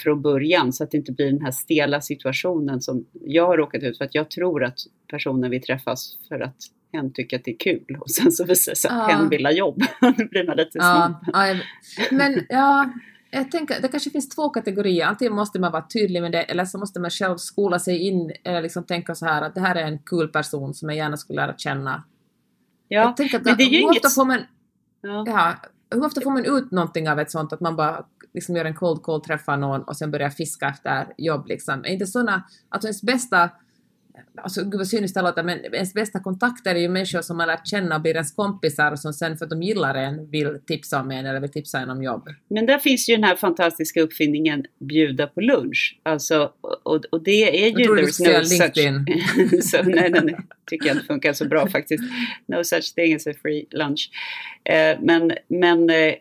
från början så att det inte blir den här stela situationen som jag har råkat ut för. Att jag tror att personen vill träffas för att hen tycker att det är kul och sen så visar det sig att Ja. hen vill ha jobb. Då blir man lite Ja, ja, jag- men ja, jag tänker det kanske finns två kategorier. Antingen måste man vara tydlig med det eller så måste man själv skola sig in eller liksom tänka så här att det här är en kul person som jag gärna skulle lära känna. Ja, jag tänker att men det är ju inget... får man, Ja. ja, hur ofta får man ut någonting av ett sånt att man bara liksom gör en cold call, träffar någon och sen börjar fiska efter jobb liksom. Är inte såna, alltså ens bästa Alltså gud vad cyniskt det låter, men ens bästa kontakter är ju människor som man lärt känna och blir ens kompisar och som sen för att de gillar en vill tipsa om en eller vill tipsa en om jobb. Men där finns ju den här fantastiska uppfinningen bjuda på lunch. Alltså, och, och det är ju... Jag tror du skulle no säga LinkedIn. så, nej, den tycker jag inte funkar så bra faktiskt. No such thing as a free lunch. Eh, men men eh,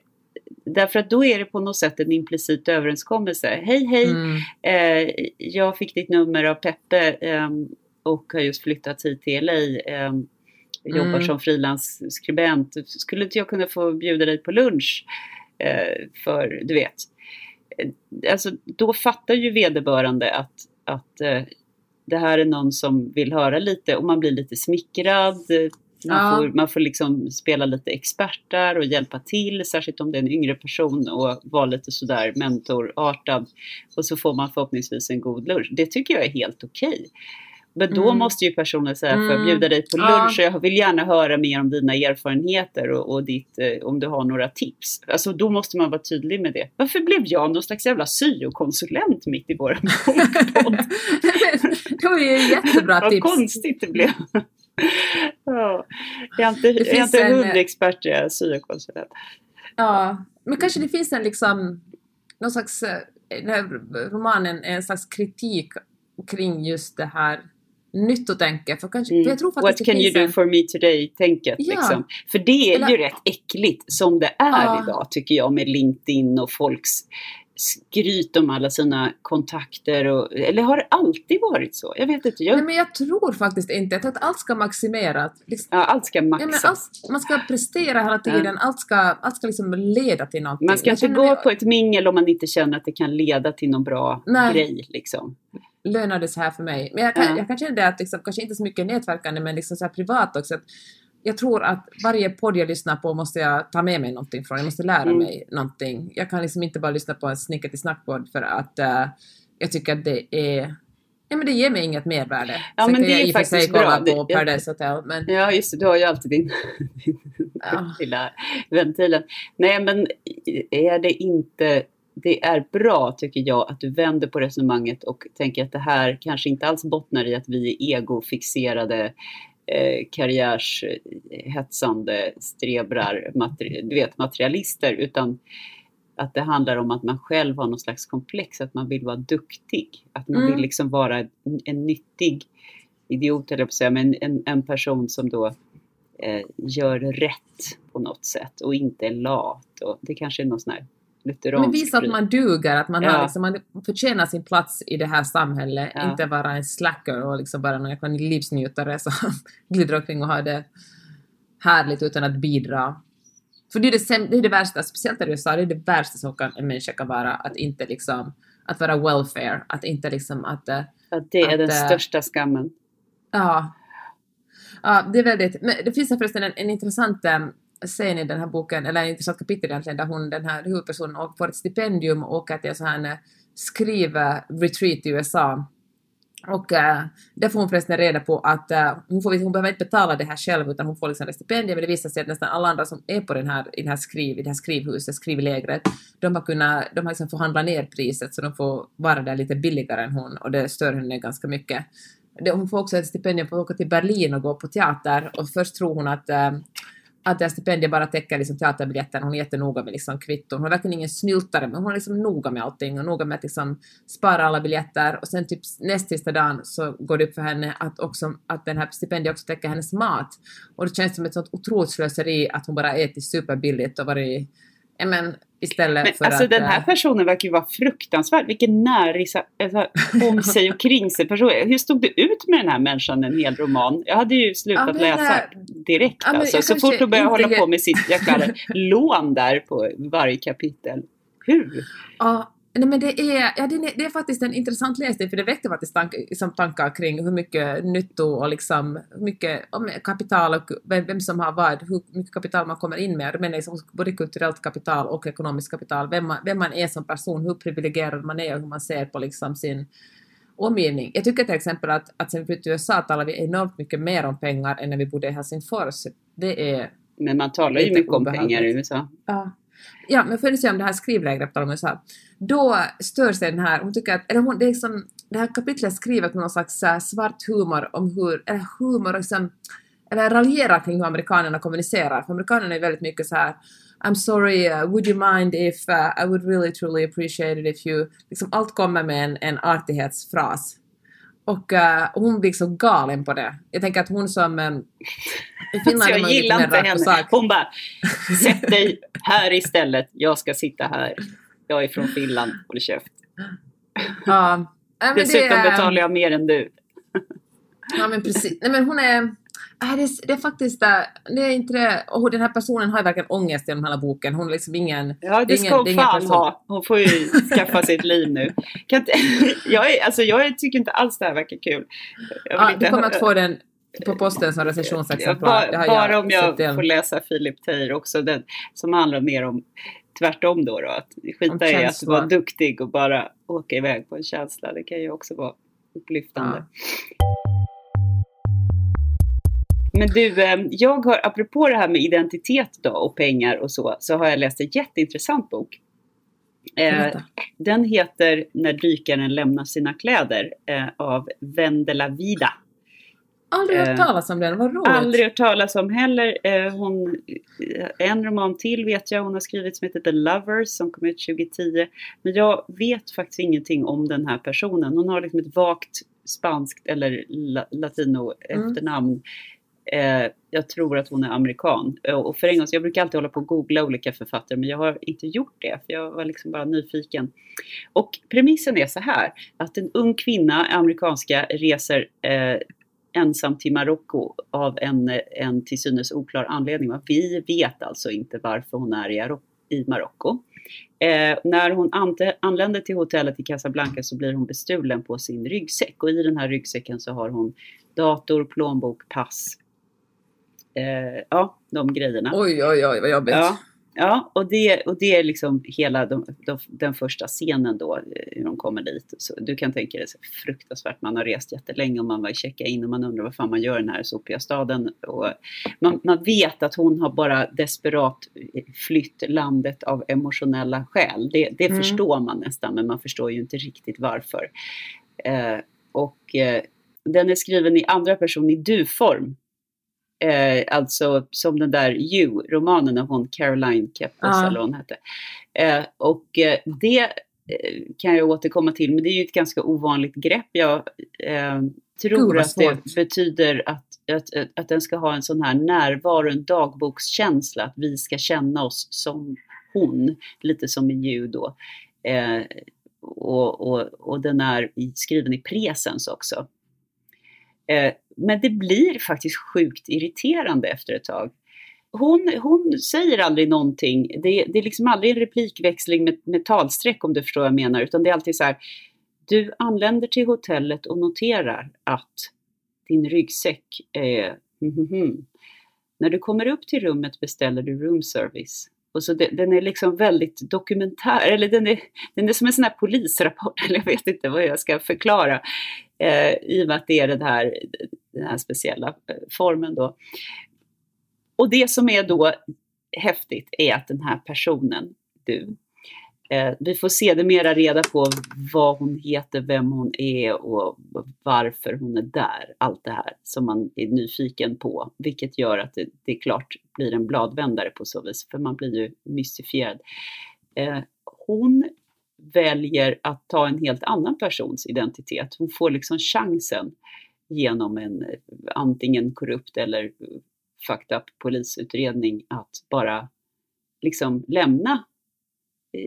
därför att då är det på något sätt en implicit överenskommelse. Hej hej, Mm. eh, jag fick ditt nummer av Peppe ehm, och har just flyttat hit till LA. ehm, jobbar Mm. som frilansskribent. Skulle inte jag kunna få bjuda dig på lunch? Eh, för du vet. Eh, Alltså då fattar ju vederbörande att, att eh, det här är någon som vill höra lite och man blir lite smickrad. Eh, Man, Ja. får, man får liksom spela lite expert där och hjälpa till, särskilt om det är en yngre person och vara lite sådär mentorartad. Och så får man förhoppningsvis en god lunch. Det tycker jag är helt okej. Men då Mm. måste ju personen säga, får jag Mm. bjuda dig på Ja. lunch och jag vill gärna höra mer om dina erfarenheter och, och ditt, eh, om du har några tips. Alltså då måste man vara tydlig med det. Varför blev jag någon slags jävla syokonsulent mitt i vår bokpodd? det var ju jättebra Vad tips. konstigt det blev. ja. Jag är inte, jag är hundexpert, jag är syokonsulent. Ja, men kanske det finns en liksom, någon slags, eh, den här romanen är en slags kritik kring just det här nyttotänket. För, kanske, för jag tror What faktiskt can det you do en... for me today-tänket. Ja. Liksom. För det är Eller- ju rätt äckligt som det är Ja. idag tycker jag med LinkedIn och folks skryt om alla sina kontakter. Och, eller har det alltid varit så? Jag vet inte. Jag, Nej, men jag tror faktiskt inte. Jag tror att allt ska maximeras. Liksom, ja, allt ska ja, men maxas. allt, man ska prestera hela tiden. Allt ska, allt ska liksom leda till någonting. Man ska inte gå mig- på ett mingel om man inte känner att det kan leda till någon bra Nej. grej. Liksom. Lönades här för mig. Men jag kan, Ja. jag kan känna det att liksom, kanske inte så mycket nätverkande men liksom så här privat också. Att jag tror att varje podd jag lyssnar på måste jag ta med mig någonting från. Jag måste lära Mm. mig någonting. Jag kan liksom inte bara lyssna på en snicket i snackpodd för att eh, jag tycker att det är Ja men det ger mig inget mervärde. Ja, Sen men kan det är jag i och för sig kolla på Det- Paradise Hotel men Ja, just det. Du har ju alltid din, din Ja. lilla ventilen. Nej, men är det inte... Det är bra, tycker jag, att du vänder på resonemanget och tänker att det här kanske inte alls bottnar i att vi är egofixerade eh, karriärshetsande strebrar, materi- du vet, materialister, utan att det handlar om att man själv har någon slags komplex, att man vill vara duktig. Att man Mm. vill liksom vara en, en nyttig idiot, eller på att säga, men en, en person som då eh, gör rätt på något sätt och inte är lat. Och det kanske är någon sån här lutheransk Men visa att man duger, att man, Ja. har liksom, man förtjänar sin plats i det här samhället. Ja. Inte vara en slacker och liksom bara någon livsnjutare som glider omkring och har det härligt utan att bidra. För det är det, säm- det, är det värsta, speciellt i USA, det är det värsta som kan, en människa kan vara. Att inte liksom, att vara welfare, att inte liksom att... eh, Att det är att, den eh, största skammen. Ja. Ja, det är väldigt... Men det finns förresten en, en intressant äm, scen i den här boken, eller en intressant kapitel egentligen, där hon, den här huvudpersonen, får ett stipendium och åker till en sån här eh, skriv-retreat i USA. Och äh, där får hon förresten reda på att äh, hon, får, hon behöver inte betala det här själv utan hon får liksom ett stipendium men det visar sig att nästan alla andra som är på den här, i, den här skriv, i det här skrivhuset, skrivlägret, de har kunnat, de har liksom förhandlat ner priset så de får vara där lite billigare än hon och det stör henne ganska mycket. Det, hon får också ett stipendium för att åka till Berlin och gå på teater och först tror hon att äh, att det här stipendiet bara täcker liksom teaterbiljetten. Hon är jättenoga med liksom kvitton. Hon är verkligen ingen snyltare, men hon är liksom noga med allting och noga med att liksom spara alla biljetter. Och sen typ näst sista dagen så går det upp för henne att, också, att den här stipendiet också täcker hennes mat. Och det känns som ett sånt otroligt slöseri att hon bara ätit superbilligt och varit men istället Men för alltså att... den här eh, personen verkar ju vara fruktansvärd. Vilken närisa alltså, om sig och kring sig person. Hur stod det ut med den här människan en hel roman? Jag hade ju slutat Ja, läsa eh, direkt ja, alltså. Så fort hon började hålla på med sitt jäkla lån där på varje kapitel. Hur? Ja, nej men det är, ja, det, är, det är faktiskt en intressant läsning för det väckte faktiskt tank, liksom tankar kring hur mycket nytto och liksom hur mycket om kapital och vem, vem som har vad, hur mycket kapital man kommer in med. Menar liksom både kulturellt kapital och ekonomiskt kapital, vem man, vem man är som person, hur privilegierad man är och hur man ser på liksom sin omgivning. Jag tycker till exempel att, att sen vi flyttade till USA talar vi enormt mycket mer om pengar än när vi bodde i Helsingfors. Det är Men man talar ju mycket om pengar i USA. Ja. Ja, men för att säga om det här skrivlägret på USA. Då stör sig den här, hon tycker att, eller hon, det är liksom, det här kapitlet skrivet med någon slags eh, svart humor om hur, eller humor liksom, eller raljerar kring hur amerikanerna kommunicerar. För amerikanerna är väldigt mycket så här I'm sorry, uh, would you mind if uh, I would really truly appreciate it if you... Liksom allt kommer med en, en artighetsfras. Och uh, hon blir så galen på det. Jag tänker att hon som... Um, I Finland är jag gillar inte henne. sak. Hon bara, sätt dig här istället. Jag ska sitta här. Jag är från Finland. Håll käft. Ja. Det Dessutom är- betalar jag mer än du. Ja men precis. Nej men hon är... Äh, det, är, det är faktiskt... Det är inte det. Och den här personen har ju verkligen ångest genom hela boken. Hon är liksom ingen... Ja, det ska ingen- hon fan person. ha. Hon får ju skaffa sig ett liv nu. Kan inte, jag, är, alltså, jag tycker inte alls det här verkar kul. Ja, du kommer att få den på posten som Ja, recensionsexemplar. Bara, bara om jag får läsa Philip Teir också, den som handlar mer om tvärtom då. då att skita i att vara duktig och bara åka iväg på en känsla. Det kan ju också vara upplyftande. Men du, eh, jag har, apropå det här med identitet då och pengar och så, så har jag läst en jätteintressant bok. Eh, den heter När dykaren lämnar sina kläder eh, av Vendela Vida. Aldrig hört eh, talas om den. Vad roligt. Aldrig hört talas om heller. Eh, hon, en roman till vet jag hon har skrivit som heter The Lovers som kom ut 2010. Men jag vet faktiskt ingenting om den här personen. Hon har liksom ett vagt spanskt eller la, latino Mm. efternamn. Eh, jag tror att hon är amerikan. Eh, och för en gång, så jag brukar alltid hålla på och googla olika författare men jag har inte gjort det för jag var liksom bara nyfiken. Och premissen är så här att en ung kvinna, amerikanska, reser eh, ensam till Marocko av en, en till synes oklar anledning. Vi vet alltså inte varför hon är i, i Marocko. Eh, när hon anländer till hotellet i Casablanca så blir hon bestulen på sin ryggsäck och i den här ryggsäcken så har hon dator, plånbok, pass. Eh, ja, de grejerna. Oj, oj, oj, vad jobbigt. Ja, ja och, det, och det är liksom hela de, de, den första scenen då, eh, hur de kommer dit. Så du kan tänka dig så fruktansvärt, man har rest jättelänge och man var checka in och man undrar vad fan man gör i den här sopiga staden. Och man, man vet att hon har bara desperat flytt landet av emotionella skäl. Det, det Mm. förstår man nästan, men man förstår ju inte riktigt varför. Eh, och eh, den är skriven i andra person i du-form. Eh, alltså som den där You-romanen av hon Caroline Kepos Ja. eller hon hette. Eh, och eh, det eh, kan jag återkomma till, men det är ju ett ganska ovanligt grepp. Jag eh, tror vad att det betyder att, att, att, att den ska ha en sån här närvaro, en dagbokskänsla, att vi ska känna oss som hon, lite som i You då. Eh, och, och, och den är skriven i presens också. Eh, men det blir faktiskt sjukt irriterande efter ett tag. Hon, hon säger aldrig någonting. Det, det är liksom aldrig en replikväxling med, med talsträck om du förstår vad jag menar. Utan det är alltid så här. Du anländer till hotellet och noterar att din ryggsäck är... mhm. När du kommer upp till rummet beställer du room service. Och så det, den är liksom väldigt dokumentär, eller den är, den är som en sån här polisrapport, eller jag vet inte vad jag ska förklara. Eh, I och med att det är den här, den här speciella eh, formen då. Och det som är då häftigt är att den här personen, du, eh, vi får se det mera reda på vad hon heter, vem hon är och varför hon är där. Allt det här som man är nyfiken på, vilket gör att det, det är klart blir en bladvändare på så vis, för man blir ju mystifierad. Eh, hon väljer att ta en helt annan persons identitet. Hon får liksom chansen genom en antingen korrupt eller fucked up polisutredning att bara liksom lämna,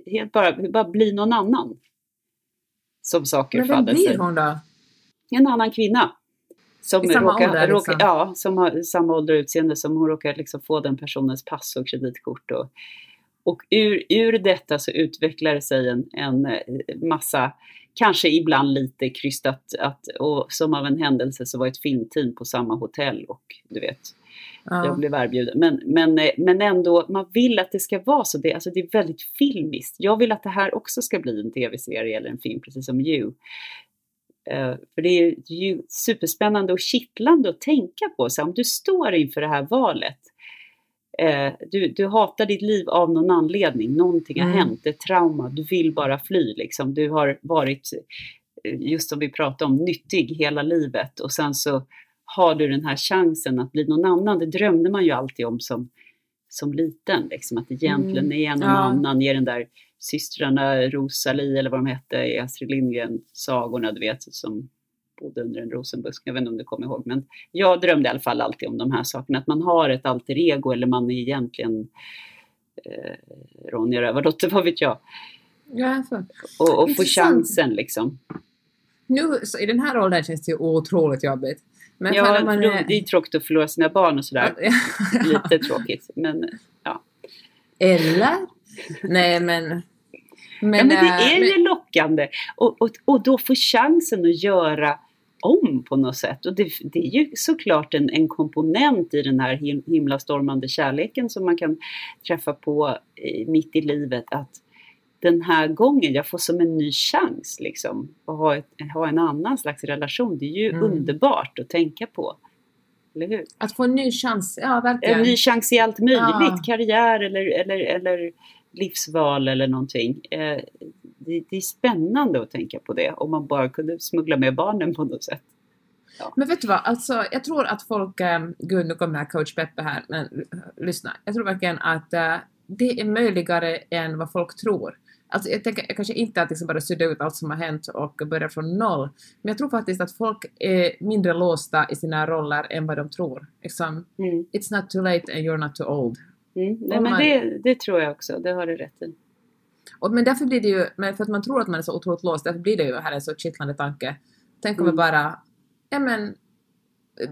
helt bara, bara bli någon annan. Som saker Men vem blir hon då? En annan kvinna. Som, I samma råkar, ålder, råkar, liksom? ja, som har samma ålder och utseende som hon råkar liksom få den personens pass och kreditkort. Och, och ur, ur detta så utvecklar det sig en, en eh, massa, kanske ibland lite krystat, att, och som av en händelse så var ett filmteam på samma hotell och du vet, jag Ja. blev erbjuden. Men, men, eh, men ändå, man vill att det ska vara så. Det, alltså det är väldigt filmiskt. Jag vill att det här också ska bli en tv-serie eller en film, precis som You. Eh, för det är ju- det är ju superspännande och kittlande att tänka på. Så om du står inför det här valet, eh, du, du hatar ditt liv av någon anledning, någonting har Mm. hänt, ett trauma, du vill bara fly liksom. Du har varit, eh, just som vi pratade om, nyttig hela livet och sen så har du den här chansen att bli någon annan. Det drömde man ju alltid om som, som liten, liksom, att egentligen Mm. är någon Ja. annan, är den där systrarna Rosalie eller vad de hette i Astrid Lindgren-sagorna, du vet, som bodde under en rosenbusk. Jag vet inte om du kommer ihåg, men jag drömde i alla fall alltid om de här sakerna. Att man har ett alter ego eller man är egentligen eh, Ronja Rövardotter, vad vet jag. Ja, så. Och, och få chansen liksom. Nu, I den här åldern känns det ju otroligt jobbigt. Men Ja, när man är... det är tråkigt att förlora sina barn och sådär. Lite tråkigt, men Eller? Nej men... Men, ja, men det äh, är men- ju lockande. Och, och, och då få chansen att göra om på något sätt. Och det, det är ju såklart en, en komponent i den här him, himlastormande kärleken som man kan träffa på eh, mitt i livet. Att den här gången, jag får som en ny chans liksom. Att ha, ett, ha en annan slags relation. Det är ju Mm. underbart att tänka på. Eller hur? Att få en ny chans, ja verkligen. En ny chans i allt möjligt. Ja. Karriär eller, eller, eller livsval eller någonting. Eh, det, det är spännande att tänka på det. Om man bara kunde smuggla med barnen på något sätt. Men vet du vad, alltså, jag tror att folk, ähm, gud nu kommer coach Peppe här, men l- lyssna. Jag tror verkligen att äh, det är möjligare än vad folk tror. Alltså jag tänker kanske inte att liksom bara sudda ut allt som har hänt och börja från noll, men jag tror faktiskt att folk är mindre låsta i sina roller än vad de tror. Liksom, Mm. it's not too late and you're not too old. Mm. Nej, men man- det, det tror jag också, det har du rätt i. Och, men därför blir det ju, men för att man tror att man är så otroligt låst, därför blir det ju här en så kittlande tanke. Tänk om Mm. vi bara, ja men,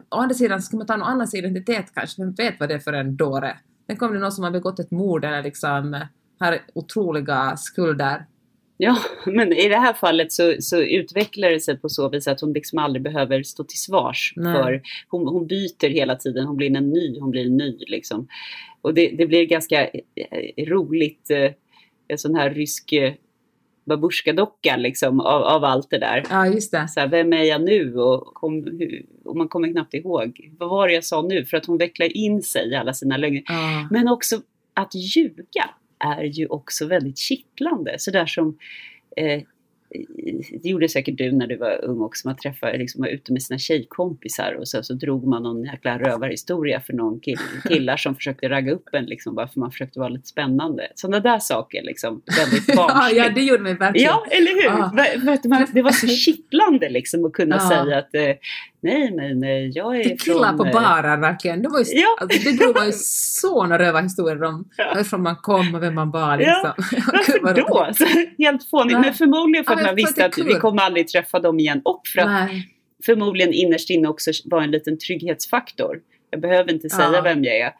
å andra sidan ska man ta någon annans identitet kanske, vem vet vad det är för en dåre? Tänk om det är någon som har begått ett mord eller liksom har otroliga skulder. Ja, men i det här fallet så, så utvecklar det sig på så vis att hon liksom aldrig behöver stå till svars Nej. för hon, hon byter hela tiden, hon blir en ny, hon blir en ny liksom. Och det, det blir ganska eh, roligt, eh, en sån här rysk eh, babusjkadocka liksom av, av allt det där. Ja, just det. Så här, vem är jag nu? Och, kom, hur, och man kommer knappt ihåg. Vad var det jag sa nu? För att hon vecklar in sig i alla sina lögner. Ja. Men också att ljuga är ju också väldigt kittlande. Sådär som eh, det gjorde säkert du när du var ung också. Man träffade, liksom, var ute med sina tjejkompisar och så, så drog man någon jäkla rövarhistoria för någon kill, killar som försökte ragga upp en liksom, bara för man försökte vara lite spännande. Sådana där saker liksom, väldigt barnsligt. ja, det gjorde mig verkligen. Ja, eller hur? Man, det var så kittlande liksom att kunna Ja. säga att eh, nej, men eh, jag är Till killar från... på eh, barer verkligen. Det, var ju, Ja. alltså, det drog man ju såna rövarhistorier om Ja. varifrån man kom och vem man var. Ja, Liksom. Vad Varför då? Så, helt fånigt. Nej. Men förmodligen för Ja, att men man att visste det att kul. vi kommer aldrig träffa dem igen. Och för att Nej. förmodligen innerst inne också var en liten trygghetsfaktor. Jag behöver inte säga Ja. vem jag är.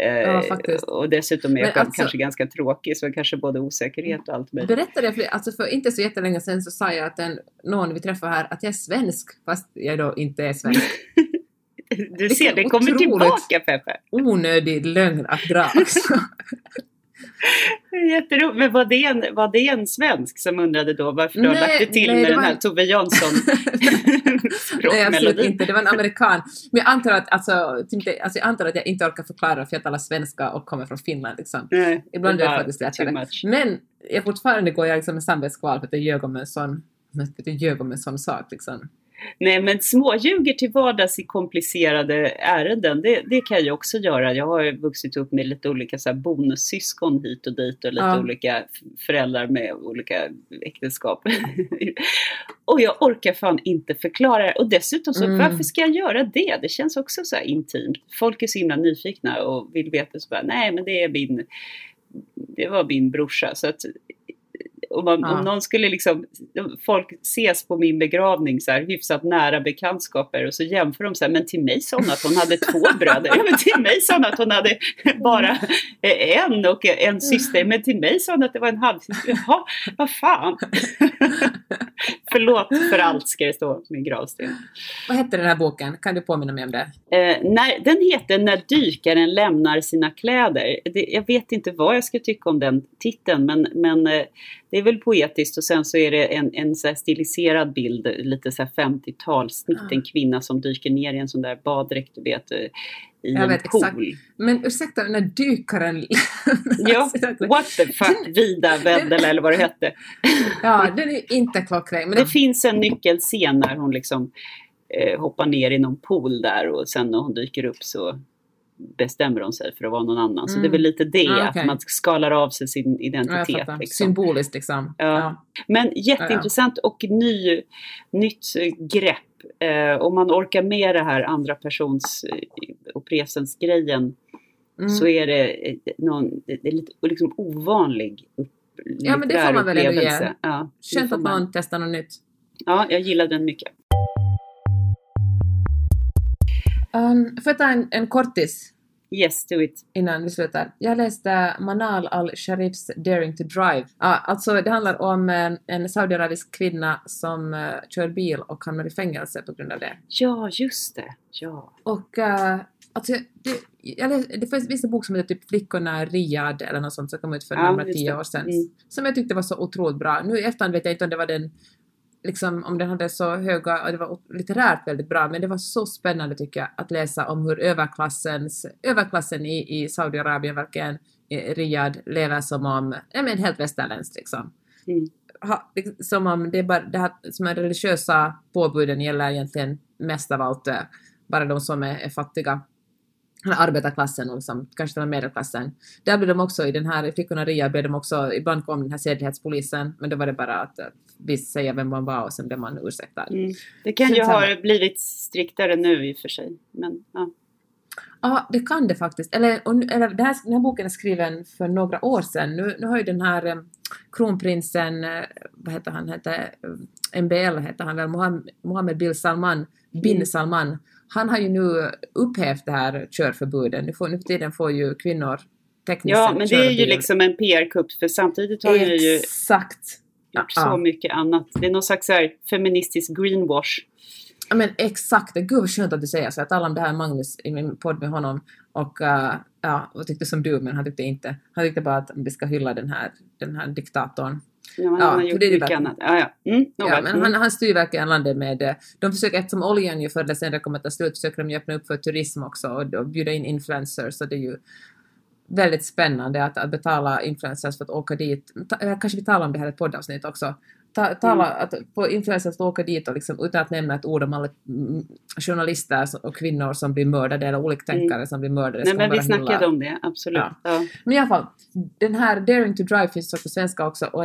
Eh, Ja, faktiskt. och dessutom är jag själv alltså- kanske ganska tråkig, så kanske både osäkerhet och allt möjligt. Berättade jag för, alltså för inte så jättelänge sedan så sa jag att en, någon vi träffade här att jag är svensk fast jag då inte är svensk. Du ser, det kommer tillbaka Peppe. Onödig lögn att dra också. Jätteroligt. Men var det, en, var det en svensk som undrade då varför du har lagt det till nej, med det den här en- Tove Jansson Nej, absolut inte. Det var en amerikan. Men jag antar att, alltså, typ, alltså, jag antar att jag inte orkar förklara för jag talar svenska och kommer från Finland. Liksom. Nej, Ibland är det faktiskt lättare. Men jag fortfarande går jag liksom med samvetskval för att jag ljög om en sån, för att jag ljög om en sån sak. Liksom. Nej, men småljuger till vardags i komplicerade ärenden, det, det kan jag också göra. Jag har vuxit upp med lite olika så här, bonussyskon hit och dit och lite Ja. olika föräldrar med olika äktenskap. och jag orkar fan inte förklara det. Och dessutom så, Mm. varför ska jag göra det? Det känns också så intimt. Folk är så himla nyfikna och vill veta så bara, nej men det är min, det var min brorsa. Så att om, man, Ja. om någon skulle liksom, folk ses på min begravning så här hyfsat nära bekantskaper och så jämför de så här, men till mig sa hon att hon hade två bröder. Ja, men till mig sa hon att hon hade bara eh, en och en syster, men till mig sa hon att det var en halvsyster. Jaha, vad fan. Förlåt för allt ska det stå på min gravsten. Vad hette den här boken? Kan du påminna mig om det? Eh, när, den heter När dykaren lämnar sina kläder. Det, jag vet inte vad jag ska tycka om den titeln men, men eh, det är väl poetiskt och sen så är det en, en så stiliserad bild, lite så här 50-talssnitt, Ah. en kvinna som dyker ner i en sån där baddräkt, du vet, eh, i Jag en vet pool. exakt. Men ursäkta, den här dykaren... Ja, what the fuck, Vida Vendel eller vad det hette. ja, den är inte klockren. Men Det finns en nyckelscen när hon liksom eh, hoppar ner i någon pool där och sen när hon dyker upp så bestämmer hon sig för att vara någon annan. Så Mm. det är väl lite det, Ah, okej. att man skalar av sig sin ja, identitet. fattar. liksom. Symboliskt liksom. Ja. Men jätteintressant och ny, nytt grepp. Eh, om man orkar med det här andra persons eh, och presens grejen Mm. så är det, eh, någon, det är lite liksom ovanlig upp, Ja, men det får man väl ändå ge. upplevelse. Ja, Skönt att man. någon testar något nytt. Ja, jag gillar den mycket. Um, får jag ta en, en kortis Yes, do it. innan vi slutar? Jag läste Manal al-Sharifs Daring to Drive. Ja, alltså det handlar om eh, en saudiarabisk kvinna som eh, kör bil och hamnar i fängelse på grund av det. Ja, just det. Ja. Och uh, alltså, det, jag läste, det finns finns en bok som heter typ Flickorna Riyadh eller något sånt som kom ut för Ja, just tio år sedan. Mm. Som jag tyckte var så otroligt bra. Nu i efterhand vet jag inte om det var den liksom om den hade så höga, och det var litterärt väldigt bra, men det var så spännande tycker jag att läsa om hur överklassens, överklassen i, i Saudiarabien, verkligen i Riyadh, lever som om, ja men helt västerländskt liksom. Mm. Ha, liksom, som om det är bara, det här, som är religiösa påbuden gäller egentligen mest av allt eh, bara de som är, är fattiga. Arbetarklassen och liksom, kanske till och med medelklassen. Där blev de också, i den här Flickorna Ria blev de också, ibland kom den här sedlighetspolisen, men då var det bara att eh, vi säger vem man var och sen blev man ursäktad. Mm. Det kan ju ha blivit striktare nu i och för sig. Men, ja. Ja, det kan det faktiskt. Eller, och, eller det här, den här boken är skriven för några år sedan. Nu, nu har ju den här eh, kronprinsen, eh, vad heter han, heter, MBL heter han väl, Mohammed, Mohammed bin Salman, bin Mm. Salman, han har ju nu upphävt det här körförbudet. Nu, får, nu för tiden får ju kvinnor tekniskt ja, men det är ju liksom en PR-kupp för samtidigt har jag ju Exakt. gjort Ja. så mycket annat. Det är någon slags här feministisk greenwash. Ja men exakt, det gud vad skönt att du säger så. Jag talade om det här Magnus i min podd med honom och uh, ja, och tyckte som du men han tyckte inte. Han tyckte bara att vi ska hylla den här, den här diktatorn. Ja, men Ja, har för gjort det är det mycket annat. Ja, ja. Mm, Ja, men Mm. han, han styr verkligen landet med, eh, de försöker, eftersom oljan ju förr eller senare kommer att ta slut, försöker de ju öppna upp för turism också och, och bjuda in influencers så det är ju väldigt spännande att, att betala influencers för att åka dit. Ta, eh, kanske vi talar om det här i ett poddavsnitt också. Ta, tala, att få influencers att åka dit och liksom, utan att nämna ett ord om alla mm, journalister och kvinnor som blir mördade eller oliktänkare som blir mördade. Nej, men vi bara hylla. snackade om det, absolut. Ja. Ja. Men i alla fall, den här Daring to Drive finns också på svenska också och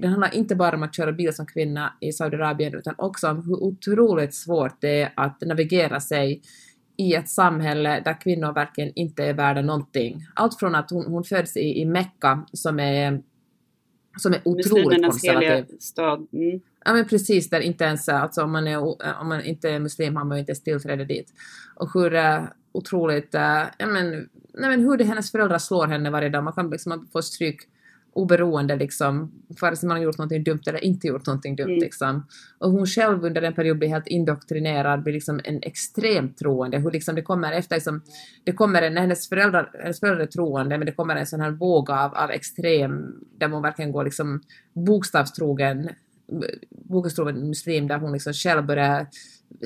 den handlar inte bara om att köra bil som kvinna i Saudiarabien utan också om hur otroligt svårt det är att navigera sig i ett samhälle där kvinnor verkligen inte är värda någonting. Allt från att hon, hon föds i, i Mekka som är, som är otroligt konservativ. stad. Mm. Ja men precis, där inte ens, alltså om man, är, om man inte är muslim har man ju inte ens tillträde dit. Och hur uh, otroligt, uh, ja men, nej men hur det hennes föräldrar slår henne varje dag, man kan liksom man får stryk oberoende liksom, vare sig man har gjort någonting dumt eller inte gjort någonting dumt Mm. liksom. Och hon själv under en period blir helt indoktrinerad, blir liksom en extremt troende, hur liksom det kommer efter liksom, det kommer en, hennes föräldrar, hennes föräldrar är troende, men det kommer en sån här våg av, av extrem, där hon verkligen går liksom bokstavstrogen bokstavstrogen muslim där hon liksom själv börjar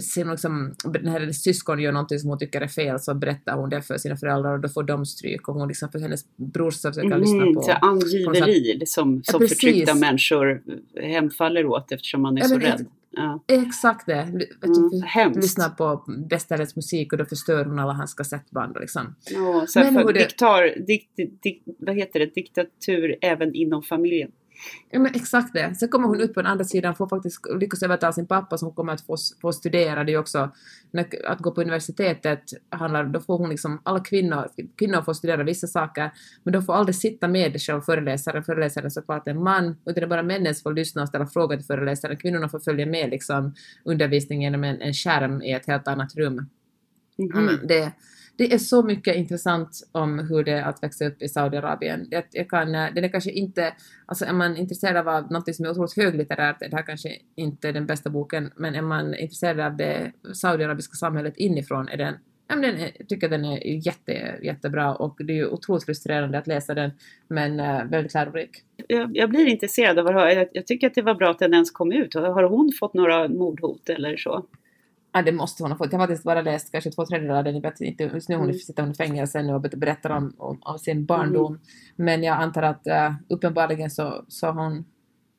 se liksom, när hennes syskon gör någonting som hon tycker är fel så berättar hon det för sina föräldrar och då får de stryk och hon liksom för hennes brorsa försöker lyssna Mm, på. så angiveri som, Ja, som precis. förtryckta människor hemfaller åt eftersom man är Ja, så rädd. Ja. Exakt det. Mm, hemskt. lyssnar på bästarens musik och då förstör hon alla hans kassettband liksom. Ja, så Men för det- diktar, dikt, dik, vad heter det, diktatur även inom familjen. Ja men exakt det. Sen kommer hon ut på den andra sidan, får faktiskt lyckas övertala sin pappa som kommer att få, få studera. Det är ju också, när, att gå på universitetet handlar, då får hon liksom, alla kvinnor, kvinnor får studera vissa saker, men de får aldrig sitta med själv föreläsaren. Föreläsaren såklart en man, utan det är bara männen som får lyssna och ställa frågor till föreläsaren. Kvinnorna får följa med liksom undervisningen genom en, en skärm i ett helt annat rum. Ja, men det, det är så mycket intressant om hur det är att växa upp i Saudiarabien. Jag, jag kan, eh, det är kanske inte, alltså är man intresserad av något som är otroligt höglitterärt, det här kanske inte är den bästa boken, men är man intresserad av det saudiarabiska samhället inifrån är den Ja, men den är, jag tycker den är jätte, jättebra och det är ju otroligt frustrerande att läsa den, men eh, väldigt lärorik. jag, jag blir intresserad av att höra. Jag, jag tycker att det var bra att den ens kom ut. Har hon fått några mordhot eller så? Ja, det måste hon ha fått. Jag har faktiskt bara läst kanske två tredjedelar av den. Jag vet inte, just nu hon Mm. sitter hon i fängelse nu och berättar om, om, om sin barndom. Men jag antar att uh, uppenbarligen så, så, har hon,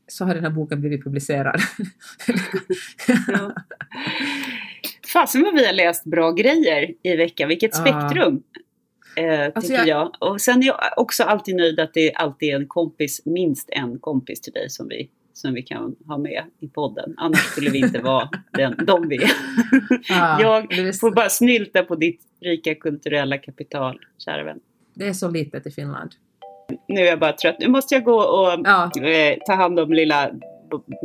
så har den här boken blivit publicerad. Ja. Fasen vad vi har läst bra grejer i veckan. Vilket Ja. spektrum. Eh, Alltså tycker jag- jag. Och sen är jag också alltid nöjd att det alltid är en kompis, minst en kompis till dig som vi, som vi kan ha med i podden. Annars skulle vi inte vara den, de vi är. Ja, jag får bara snylta på ditt rika kulturella kapital, kära vän. det är så litet i Finland. Nu är jag bara trött. Nu måste jag gå och Ja, eh, ta hand om lilla,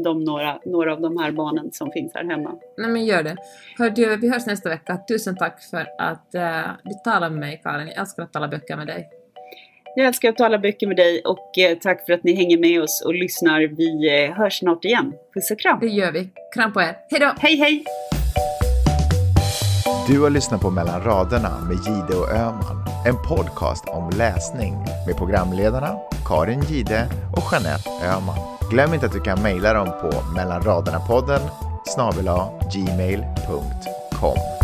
de några, några av de här barnen som finns här hemma. nej men gör det. Hör du, vi hörs nästa vecka. Tusen tack för att uh, du talar med mig Karin. Jag älskar att tala böcker med dig. Jag älskar att tala böcker med dig och eh, tack för att ni hänger med oss och lyssnar. Vi eh, hörs snart igen. Puss och kram! Det gör vi. Kram på er. Hej då! Hej hej! Du har lyssnat på Mellan raderna med Gide och Öman. En podcast om läsning med programledarna Karin Gide och Jeanette Öman. Glöm inte att du kan mejla dem på mellanraderna-podden snabel gmail.com.